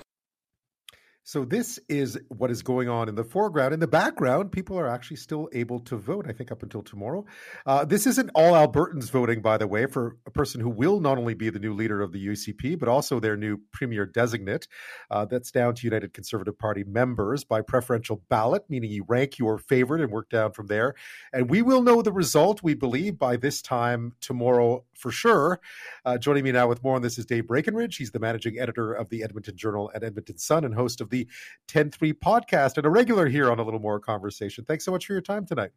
So this is what is going on in the foreground. In the background, people are actually still able to vote. I think up until tomorrow. Uh, this isn't all Albertans voting, by the way, for a person who will not only be the new leader of the UCP, but also their new premier designate. Uh, that's down to United Conservative Party members by preferential ballot, meaning you rank your favorite and work down from there. And we will know the result, we believe, by this time tomorrow for sure. Uh, joining me now with more on this is Dave Breakenridge. He's the managing editor of the Edmonton Journal and Edmonton Sun and host of the the 10 3 podcast and a regular here on A Little More Conversation. Thanks so much for your time tonight.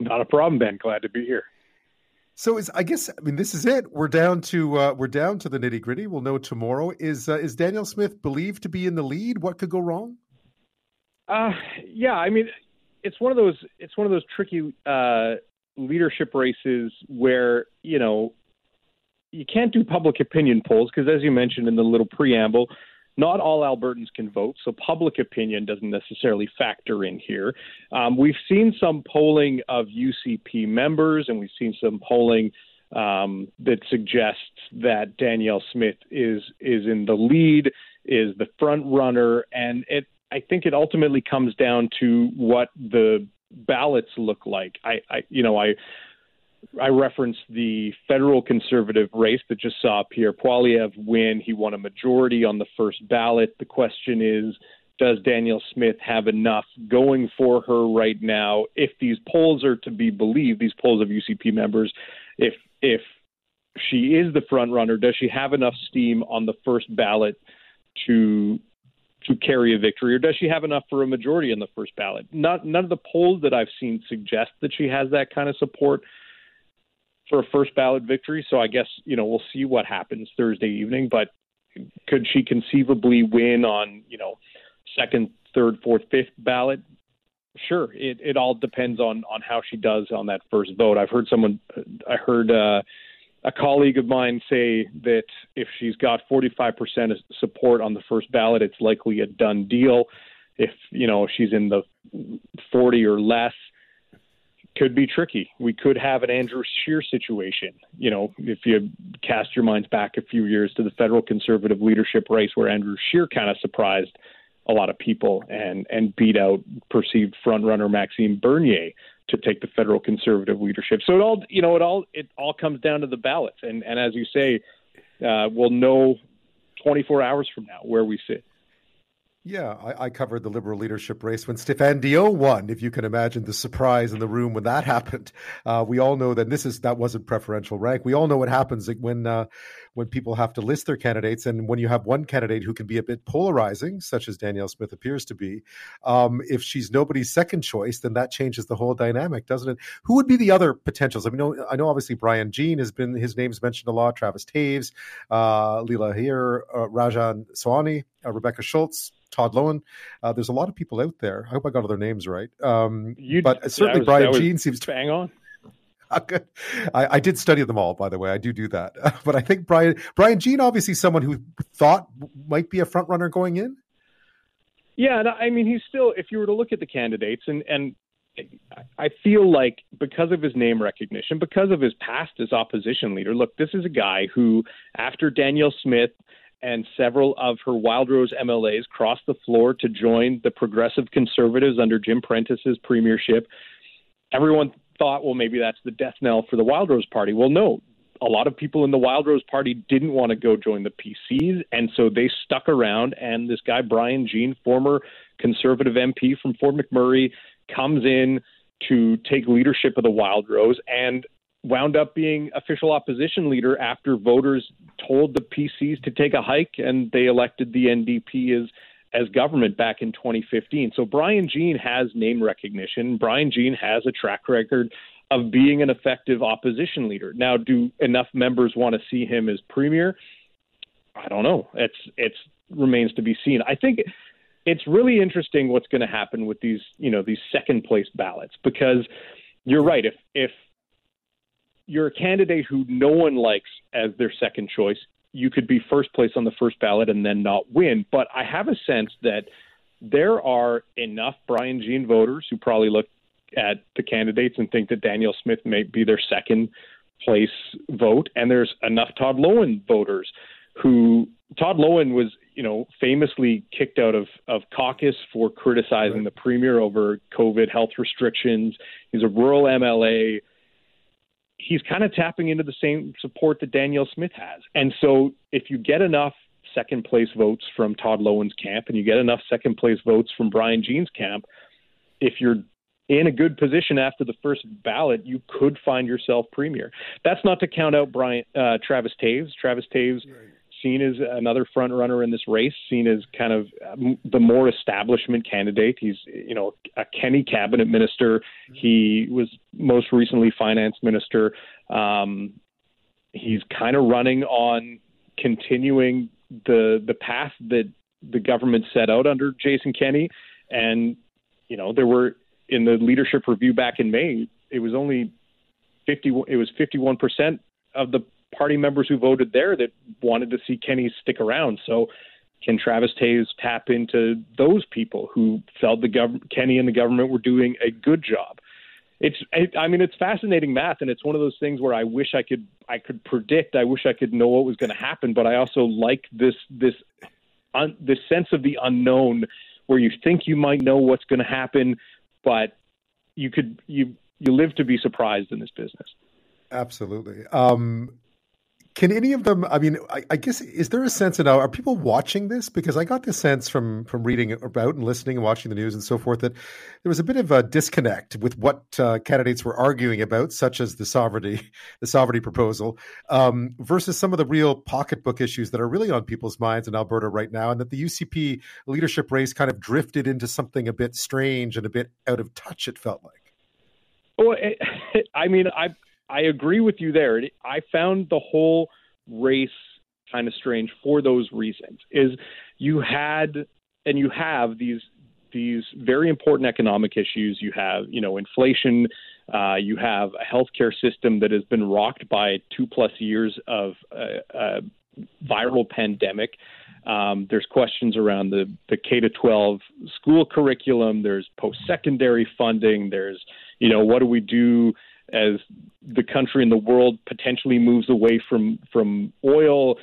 Not a problem, Ben. Glad to be here. So is I guess I mean this is it. We're down to uh, we're down to the nitty gritty. We'll know tomorrow. Is uh, is Danielle Smith believed to be in the lead? What could go wrong? Uh, yeah, I mean, it's one of those it's one of those tricky uh, leadership races where you know you can't do public opinion polls because, as you mentioned in the little preamble, not all Albertans can vote, so public opinion doesn't necessarily factor in here. Um, we've seen some polling of UCP members, and we've seen some polling um, that suggests that Danielle Smith is is in the lead, is the front runner, and it. I think it ultimately comes down to what the ballots look like. I, I you know, I I referenced the federal conservative race that just saw Pierre Poilievre win. He won a majority on the first ballot. The question is, does Danielle Smith have enough going for her right now? If these polls are to be believed, these polls of UCP members, if if she is the front runner, does she have enough steam on the first ballot to to carry a victory, or does she have enough for a majority in the first ballot? Not none of the polls that I've seen suggest that she has that kind of support for a first ballot victory. So I guess, you know, we'll see what happens Thursday evening. But could she conceivably win on, you know, second, third, fourth, fifth ballot? Sure. It it all depends on on how she does on that first vote. I've heard someone I heard uh a colleague of mine say that if she's got 45% support on the first ballot, it's likely a done deal. If you know she's in the 40 or less, could be tricky. We could have an Andrew Scheer situation. You know, if you cast your minds back a few years to the federal conservative leadership race where Andrew Scheer kind of surprised a lot of people and and beat out perceived frontrunner Maxime Bernier to take the federal conservative leadership. So it all you know it all it all comes down to the ballots, and and as you say, uh, we'll know 24 hours from now where we sit. Yeah, I, I, covered the Liberal leadership race when Stéphane Dion won. If you can imagine the surprise in the room when that happened, uh, we all know that this is that wasn't preferential rank. We all know what happens when uh, when people have to list their candidates, and when you have one candidate who can be a bit polarizing, such as Danielle Smith appears to be. Um, if she's nobody's second choice, then that changes the whole dynamic, doesn't it? Who would be the other potentials? I mean, I know obviously Brian Jean has been his name's mentioned a lot. Travis Toews, uh, Leela Aheer, uh, Rajan Sawhney, uh, Rebecca Schulz. Todd Loewen. Uh, there's a lot of people out there. I hope I got all their names right. Um, but certainly was, Brian Jean seems to bang on. I, I, did study them all, by the way. I do do that. but I think Brian Brian Jean, obviously someone who thought might be a front runner going in. Yeah, and I mean, he's still. If you were to look at the candidates, and and I feel like because of his name recognition, because of his past as opposition leader, look, this is a guy who, after Daniel Smith and several of her Wildrose MLAs crossed the floor to join the progressive conservatives under Jim Prentice's premiership. Everyone thought, well, maybe that's the death knell for the Wildrose Party. Well, no. A lot of people in the Wildrose Party didn't want to go join the PCs, and so they stuck around. And this guy, Brian Jean, former conservative MP from Fort McMurray, comes in to take leadership of the Wildrose. And wound up being official opposition leader after voters told the PCs to take a hike and they elected the NDP as as government back in 2015. So Brian Jean has name recognition. Brian Jean has a track record of being an effective opposition leader. Now, do enough members want to see him as premier? I don't know. It's it's remains to be seen. I think it's really interesting what's going to happen with these, you know, these second place ballots because you're right. If if you're a candidate who no one likes as their second choice, you could be first place on the first ballot and then not win. But I have a sense that there are enough Brian Jean voters who probably look at the candidates and think that Daniel Smith may be their second place vote, and there's enough Todd Loewen voters who Todd Loewen was, you know, famously kicked out of, of caucus for criticizing right. the premier over COVID health restrictions. He's a rural MLA he's kind of tapping into the same support that Danielle Smith has. And so if you get enough second place votes from Todd Loewen's camp and you get enough second place votes from Brian Jean's camp, if you're in a good position after the first ballot, you could find yourself premier. That's not to count out Brian uh, Travis Toews. Travis Toews right seen as another front runner in this race, seen as kind of um, the more establishment candidate. He's, you know, a Kenney cabinet minister. He was most recently finance minister. Um, he's kind of running on continuing the the path that the government set out under Jason Kenney, and you know there were in the leadership review back in May, it was only fifty. It was fifty one percent of the party members who voted there that wanted to see Kenney stick around. So can Travis Toews tap into those people who felt the Kenney and the government were doing a good job? It's, I mean, it's fascinating math, and it's one of those things where I wish I could, I could predict. I wish I could know what was going to happen, but I also like this, this, un, this sense of the unknown, where you think you might know what's going to happen, but you could, you, you live to be surprised in this business. Absolutely. Um, can any of them? I mean, I, I, guess is there a sense now? Are people watching this? Because I got the sense from from reading about and listening and watching the news and so forth that there was a bit of a disconnect with what uh, candidates were arguing about, such as the sovereignty, the sovereignty proposal, um, versus some of the real pocketbook issues that are really on people's minds in Alberta right now, and that the UCP leadership race kind of drifted into something a bit strange and a bit out of touch. It felt like. Well, I mean, I I agree with you there. I found the whole race kind of strange for those reasons. Is you had and you have these these very important economic issues. You have you know inflation. Uh, you have a healthcare system that has been rocked by two plus years of a, a viral pandemic. Um, there's questions around the, the K to 12 school curriculum. There's post secondary funding. There's, you know, what do we do as the country and the world potentially moves away from from oil.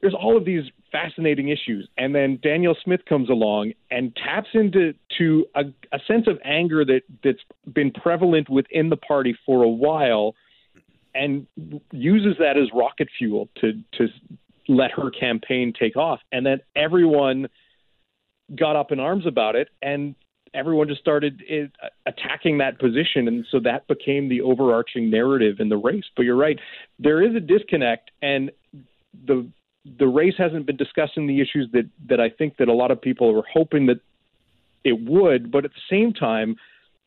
There's all of these fascinating issues. And then Daniel Smith comes along and taps into to a, a sense of anger that that's been prevalent within the party for a while, and uses that as rocket fuel to to let her campaign take off. And then everyone got up in arms about it, and everyone just started it, attacking that position, and so that became the overarching narrative in the race. But you're right, there is a disconnect, and the the race hasn't been discussing the issues that that I think that a lot of people were hoping that it would. But at the same time,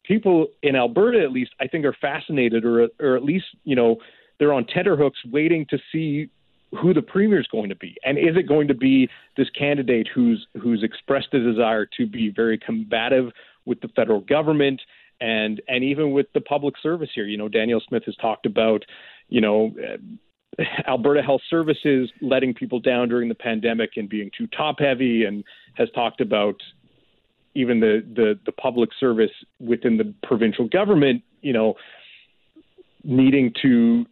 people in Alberta, at least, I think, are fascinated, or or at least you know they're on tenterhooks, waiting to see who the premier is going to be, and is it going to be this candidate who's who's expressed a desire to be very combative with the federal government and and even with the public service here. You know, Danielle Smith has talked about, you know. Eh, Alberta Health Services letting people down during the pandemic and being too top heavy, and has talked about even the, the, the public service within the provincial government, you know, needing to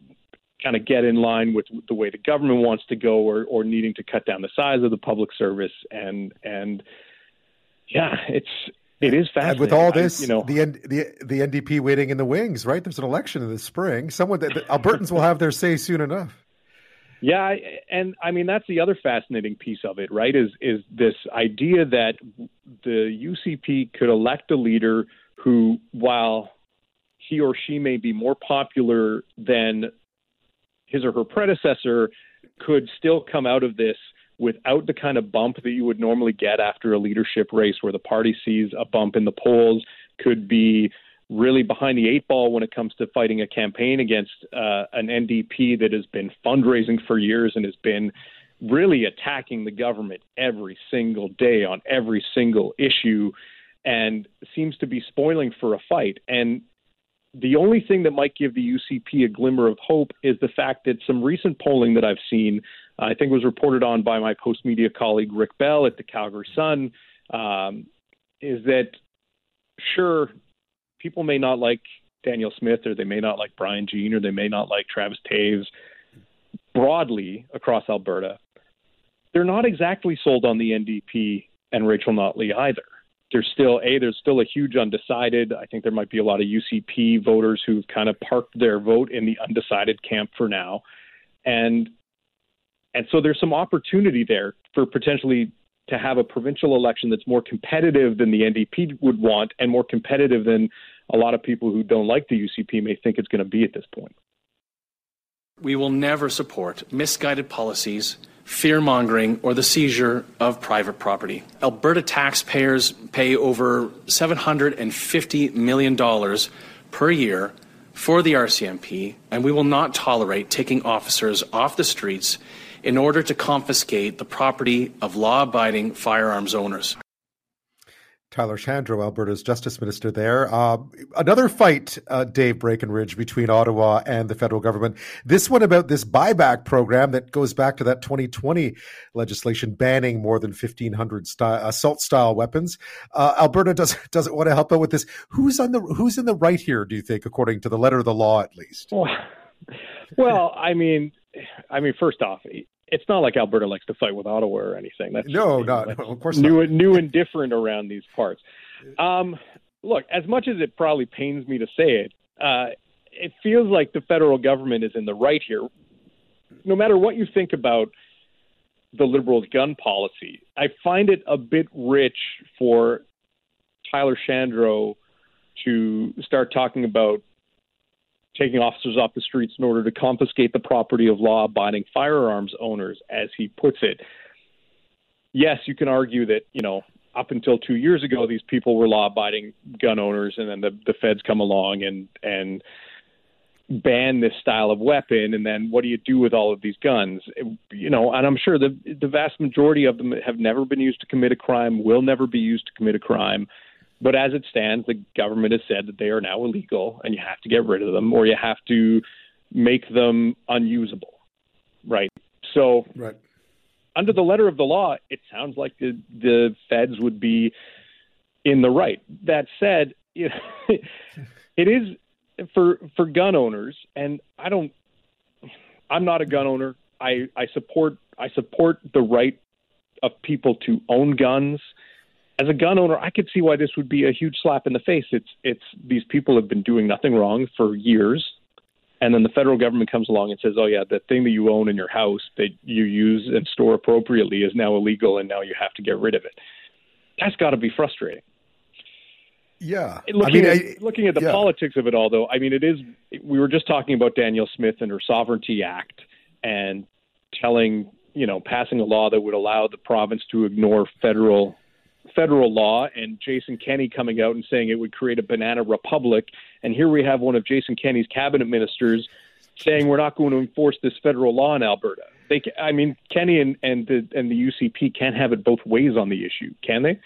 kind of get in line with the way the government wants to go or, or needing to cut down the size of the public service and and yeah it's it is fascinating. And with all this, I, you know, the the the NDP waiting in the wings, right? There's an election in the spring. Someone that Albertans will have their say soon enough. Yeah, and I mean that's the other fascinating piece of it, right? Is is this idea that the UCP could elect a leader who, while he or she may be more popular than his or her predecessor could still come out of this without the kind of bump that you would normally get after a leadership race where the party sees a bump in the polls, could be really behind the eight ball when it comes to fighting a campaign against uh, an NDP that has been fundraising for years and has been really attacking the government every single day on every single issue and seems to be spoiling for a fight. And the only thing that might give the UCP a glimmer of hope is the fact that some recent polling that I've seen, I think was reported on by my Postmedia colleague Rick Bell at the Calgary Sun, um, is that sure, people may not like Daniel Smith or they may not like Brian Jean or they may not like Travis Toews broadly across Alberta. They're not exactly sold on the NDP and Rachel Notley either there's still a there's still a huge undecided. I think there might be a lot of UCP voters who've kind of parked their vote in the undecided camp for now, and and so there's some opportunity there for potentially to have a provincial election that's more competitive than the NDP would want and more competitive than a lot of people who don't like the UCP may think it's going to be at this point. We will never support misguided policies fear mongering, or the seizure of private property. Alberta taxpayers pay over $750 million per year for the RCMP, and we will not tolerate taking officers off the streets in order to confiscate the property of law abiding firearms owners. Tyler Shandro, Alberta's Justice Minister there. Uh, another fight, uh, Dave Breakenridge, between Ottawa and the federal government. This one about this buyback program that goes back to that 2020 legislation banning more than 1,500 style, assault style weapons. Uh, Alberta does, doesn't want to help out with this. Who's on the Who's in the right here? Do you think, according to the letter of the law, at least? Well, well I mean, I mean, first off, it's not like Alberta likes to fight with Ottawa or anything. That's no, not no, of course new, not. new and different around these parts. Um, look, as much as it probably pains me to say it, uh, it feels like the federal government is in the right here. No matter what you think about the Liberals' gun policy, I find it a bit rich for Tyler Shandro to start talking about taking officers off the streets in order to confiscate the property of law abiding firearms owners, as he puts it. Yes, you can argue that, you know, up until two years ago, these people were law abiding gun owners, and then the, the feds come along and, and ban this style of weapon. And then what do you do with all of these guns? You know, and I'm sure the, the vast majority of them have never been used to commit a crime, will never be used to commit a crime. But as it stands, the government has said that they are now illegal and you have to get rid of them or you have to make them unusable. Right. So, right. under the letter of the law, it sounds like the, the feds would be in the right. That said, it is for for gun owners, and I don't. I'm not a gun owner. I, I support I support the right of people to own guns. As a gun owner, I could see why this would be a huge slap in the face. It's it's these people have been doing nothing wrong for years, and then the federal government comes along and says, "Oh yeah, the thing that you own in your house that you use and store appropriately is now illegal, and now you have to get rid of it." That's got to be frustrating. Yeah. Looking, I at, I- looking at the yeah. politics of it all, though, I mean, it is. We were just talking about Danielle Smith and her Sovereignty Act and telling, you know, passing a law that would allow the province to ignore federal federal law, and Jason Kenney coming out and saying it would create a banana republic. And here we have one of Jason Kenney's cabinet ministers saying we're not going to enforce this federal law in Alberta. They, I mean, Kenney and and the and the UCP can't have it both ways on the issue, can they?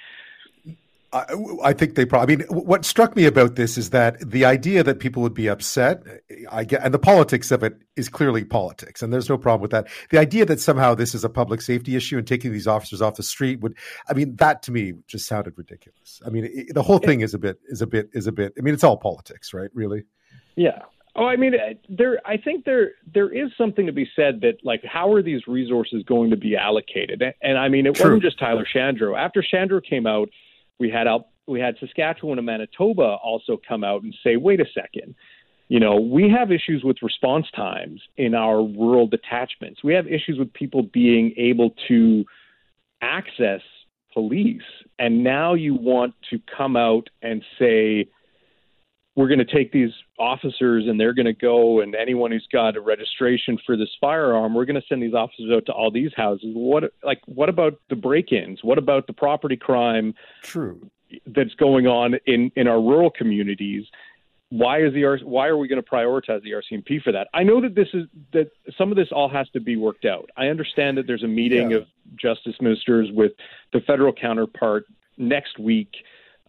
I, I think they probably. I mean, what struck me about this is that the idea that people would be upset, I get, and the politics of it is clearly politics, and there's no problem with that. The idea that somehow this is a public safety issue and taking these officers off the street would, I mean, that to me just sounded ridiculous. I mean, it, the whole thing is a bit, is a bit, is a bit. I mean, it's all politics, right? Really. Yeah. Oh, I mean, uh, there. I think there there is something to be said that like, how are these resources going to be allocated? And, and I mean, it True. wasn't just Tyler Shandro. After Shandro came out, we had out we had Saskatchewan and Manitoba also come out and say, wait a second. You know, we have issues with response times in our rural detachments. We have issues with people being able to access police. And now you want to come out and say, we're going to take these officers and they're going to go and anyone who's got a registration for this firearm we're going to send these officers out to all these houses. What like what about the break-ins? What about the property crime true. that's going on in in our rural communities? Why is the R- why are we going to prioritize the RCMP for that? I know that this is that some of this all has to be worked out. I understand that there's a meeting Yeah. of justice ministers with the federal counterpart next week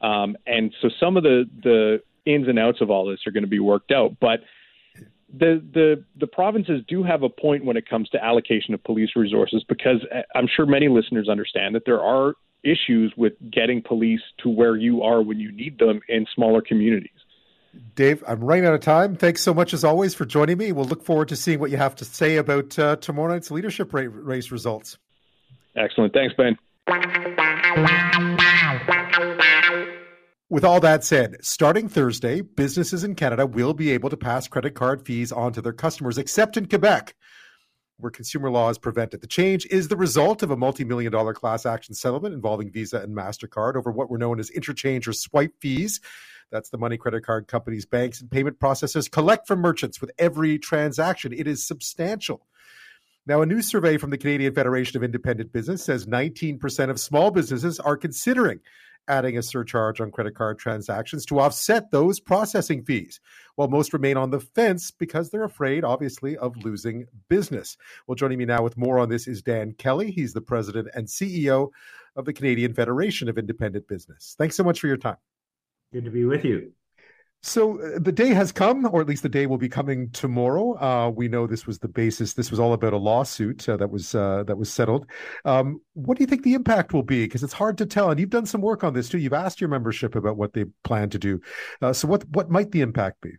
um, and so some of the the ins and outs of all this are going to be worked out. But the the the provinces do have a point when it comes to allocation of police resources because uh, I'm sure many listeners understand that there are issues with getting police to where you are when you need them in smaller communities. Dave, I'm running out of time. Thanks so much as always for joining me. We'll look forward to seeing what you have to say about uh, tomorrow night's leadership race results. Excellent. Thanks, Ben. With all that said, starting Thursday, businesses in Canada will be able to pass credit card fees on to their customers, except in Quebec, where consumer law is prevented. The change is the result of a multi million dollar class action settlement involving Visa and MasterCard over what were known as interchange or swipe fees. That's the money credit card companies, banks, and payment processors collect from merchants with every transaction. It is substantial. Now, a new survey from the Canadian Federation of Independent Business says 19% of small businesses are considering adding a surcharge on credit card transactions to offset those processing fees, while most remain on the fence because they're afraid, obviously, of losing business. Well, joining me now with more on this is Dan Kelly. He's the president and CEO of the Canadian Federation of Independent Business. Thanks so much for your time. Good to be with you. So uh, the day has come, or at least the day will be coming tomorrow. Uh, we know this was the basis. This was all about a lawsuit uh, that was uh, that was settled. Um, what do you think the impact will be? Because it's hard to tell, and you've done some work on this too. You've asked your membership about what they plan to do. Uh, so what what might the impact be?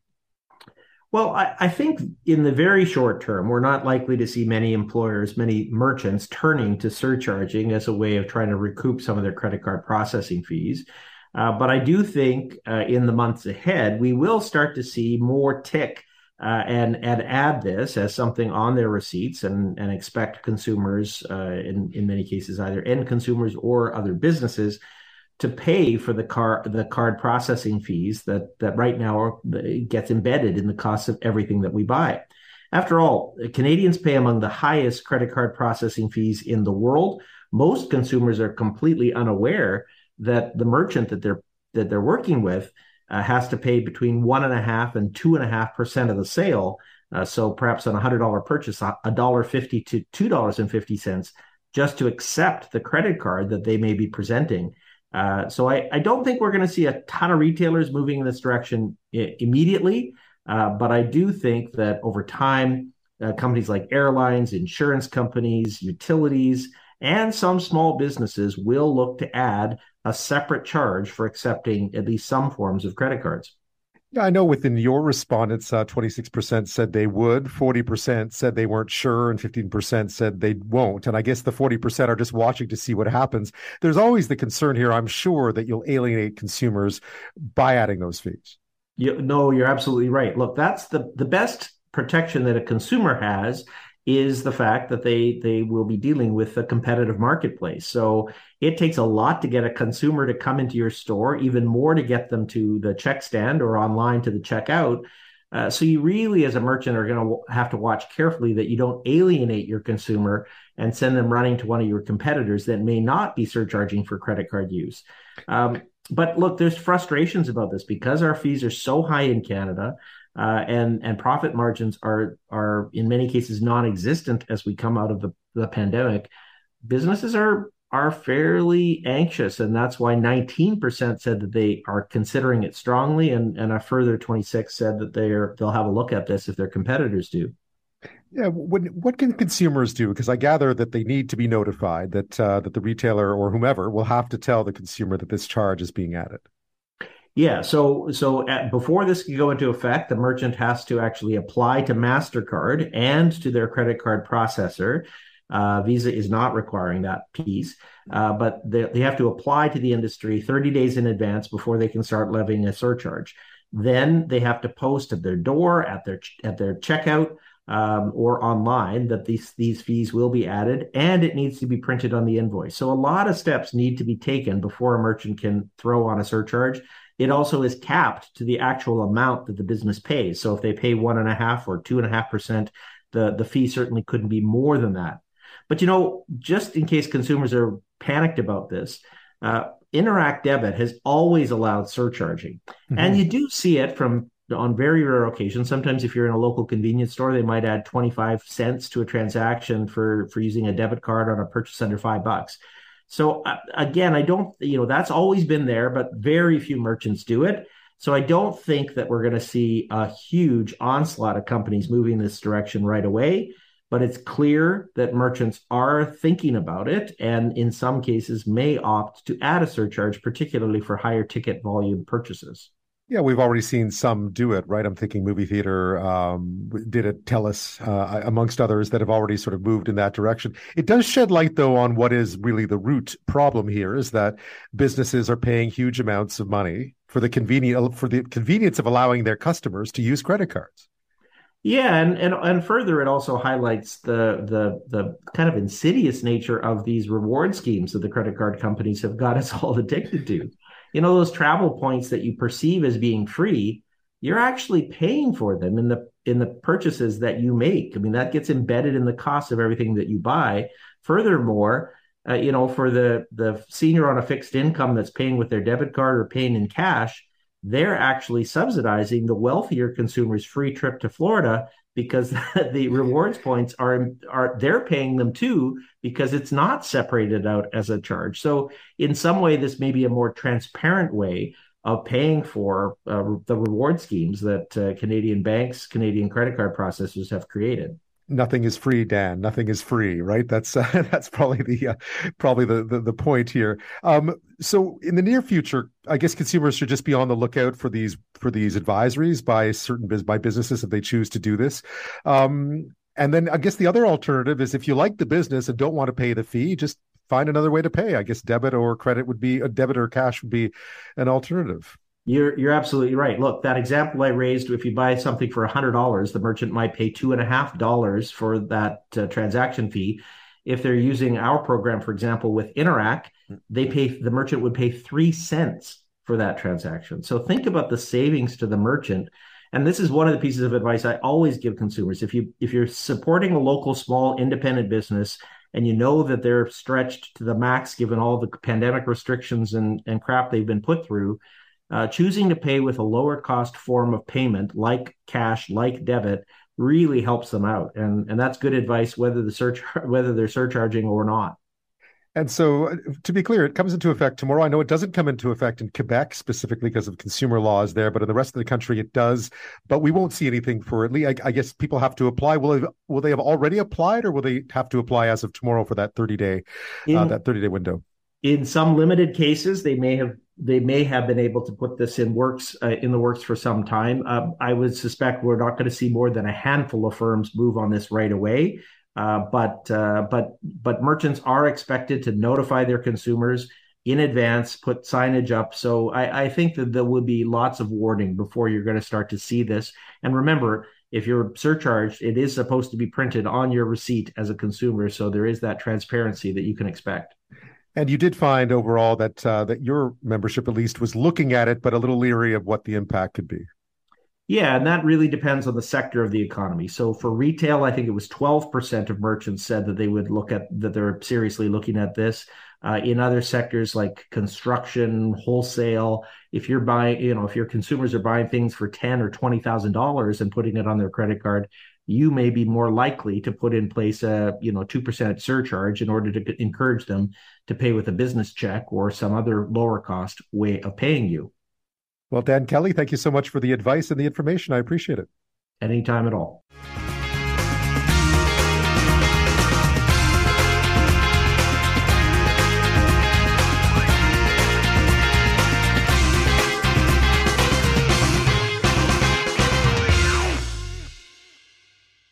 Well, I, I think in the very short term, we're not likely to see many employers, many merchants turning to surcharging as a way of trying to recoup some of their credit card processing fees. Uh, but I do think uh, in the months ahead, we will start to see more tick uh, and and add this as something on their receipts and and expect consumers, uh, in in many cases, either end consumers or other businesses, to pay for the car the card processing fees that that right now are, gets embedded in the cost of everything that we buy. After all, Canadians pay among the highest credit card processing fees in the world. Most consumers are completely unaware that the merchant that they're that they're working with uh, has to pay between one and a half and two and a half percent of the sale. Uh, so perhaps on a hundred dollar purchase, a dollar fifty to two dollars and fifty cents just to accept the credit card that they may be presenting. Uh, so I, I, don't think we're going to see a ton of retailers moving in this direction I- immediately, uh, but I do think that over time, uh, companies like airlines, insurance companies, utilities, and some small businesses will look to add a separate charge for accepting at least some forms of credit cards. I know within your respondents, uh, 26% said they would, 40% said they weren't sure, and 15% said they won't. And I guess the 40% are just watching to see what happens. There's always the concern here, I'm sure, that you'll alienate consumers by adding those fees. You, no, you're absolutely right. Look, that's the, the best protection that a consumer has is the fact that they they will be dealing with a competitive marketplace. So it takes a lot to get a consumer to come into your store, even more to get them to the check stand or online to the checkout. Uh, so you really, as a merchant, are going to have to watch carefully that you don't alienate your consumer and send them running to one of your competitors that may not be surcharging for credit card use. Um, but look, there's frustrations about this because our fees are so high in Canada uh, and and profit margins are are in many cases non-existent as we come out of the, the pandemic. Businesses are are fairly anxious, and that's why 19% said that they are considering it strongly, and and a further 26 said that they're they'll have a look at this if their competitors do. Yeah, what can consumers do? Because I gather that they need to be notified that uh, that the retailer or whomever will have to tell the consumer that this charge is being added. Yeah, so so at, before this can go into effect, the merchant has to actually apply to Mastercard and to their credit card processor. Uh, Visa is not requiring that piece, uh, but they, they have to apply to the industry 30 days in advance before they can start levying a surcharge. Then they have to post at their door, at their at their checkout, um, or online that these these fees will be added, and it needs to be printed on the invoice. So a lot of steps need to be taken before a merchant can throw on a surcharge. It also is capped to the actual amount that the business pays. So if they pay one and a half or two and a half percent, the, the fee certainly couldn't be more than that. But you know, just in case consumers are panicked about this, uh, Interac Debit has always allowed surcharging, mm-hmm. and you do see it from on very rare occasions. Sometimes, if you're in a local convenience store, they might add 25 cents to a transaction for for using a debit card on a purchase under five bucks. So uh, again, I don't, you know, that's always been there, but very few merchants do it. So I don't think that we're going to see a huge onslaught of companies moving this direction right away. But it's clear that merchants are thinking about it and in some cases may opt to add a surcharge, particularly for higher ticket volume purchases. Yeah, we've already seen some do it, right? I'm thinking movie theater um, did it, TELUS, uh, amongst others that have already sort of moved in that direction. It does shed light, though, on what is really the root problem here: is that businesses are paying huge amounts of money for the convenient for the convenience of allowing their customers to use credit cards. Yeah, and, and and further, it also highlights the the the kind of insidious nature of these reward schemes that the credit card companies have got us all addicted to you know those travel points that you perceive as being free you're actually paying for them in the in the purchases that you make. I mean that gets embedded in the cost of everything that you buy. Furthermore uh, you know for the the senior on a fixed income that's paying with their debit card or paying in cash they're actually subsidizing the wealthier consumer's free trip to florida because the rewards points are are they're paying them too because it's not separated out as a charge. So in some way, this may be a more transparent way of paying for uh, the reward schemes that uh, Canadian banks, Canadian credit card processors have created nothing is free dan. Nothing is free right? That's uh, that's probably the uh, probably the, the, the point here. Um so in the near future i guess consumers should just be on the lookout for these for these advisories by certain biz by businesses if they choose to do this. Um and then i guess the other alternative is if you like the business and don't want to pay the fee just find another way to pay. I guess debit or credit would be a debit or cash would be an alternative you're you're absolutely right. Look, that example I raised, if you buy something for hundred dollars, the merchant might pay two and a half dollars for that uh, transaction fee. If they're using our program, for example, with Interac, they pay the merchant would pay three cents for that transaction. So think about the savings to the merchant. And this is one of the pieces of advice I always give consumers. If you if you're supporting a local small independent business and you know that they're stretched to the max given all the pandemic restrictions and, and crap they've been put through, uh, choosing to pay with a lower cost form of payment like cash, like debit, really helps them out, and and that's good advice whether the search whether they're surcharging or not. And so, uh, to be clear, it comes into effect tomorrow. I know it doesn't come into effect in Quebec specifically because of consumer laws there, but in the rest of the country it does. But we won't see anything for at least. I, I guess people have to apply. Will they, will they have already applied, or will they have to apply as of tomorrow for that thirty day uh, that thirty day window? in some limited cases, they may have they may have been able to put this in works uh, in the works for some time. Uh, I would suspect we're not going to see more than a handful of firms move on this right away. Uh, but uh, but but merchants are expected to notify their consumers in advance, put signage up. So I, I think that there will be lots of warning before you're going to start to see this. And remember, if you're surcharged, it is supposed to be printed on your receipt as a consumer. So there is that transparency that you can expect. And you did find overall that uh, that your membership at least was looking at it, but a little leery of what the impact could be. Yeah, and that really depends on the sector of the economy. So for retail, I think it was 12% of merchants said that they would look at that they're seriously looking at this. Uh, in other sectors like construction, wholesale, if you're buying, you know, if your consumers are buying things for ten or twenty thousand dollars and putting it on their credit card, you may be more likely to put in place a you know two percent surcharge in order to encourage them to pay with a business check or some other lower cost way of paying you. Well, Dan Kelly, thank you so much for the advice and the information. I appreciate it. Anytime at all.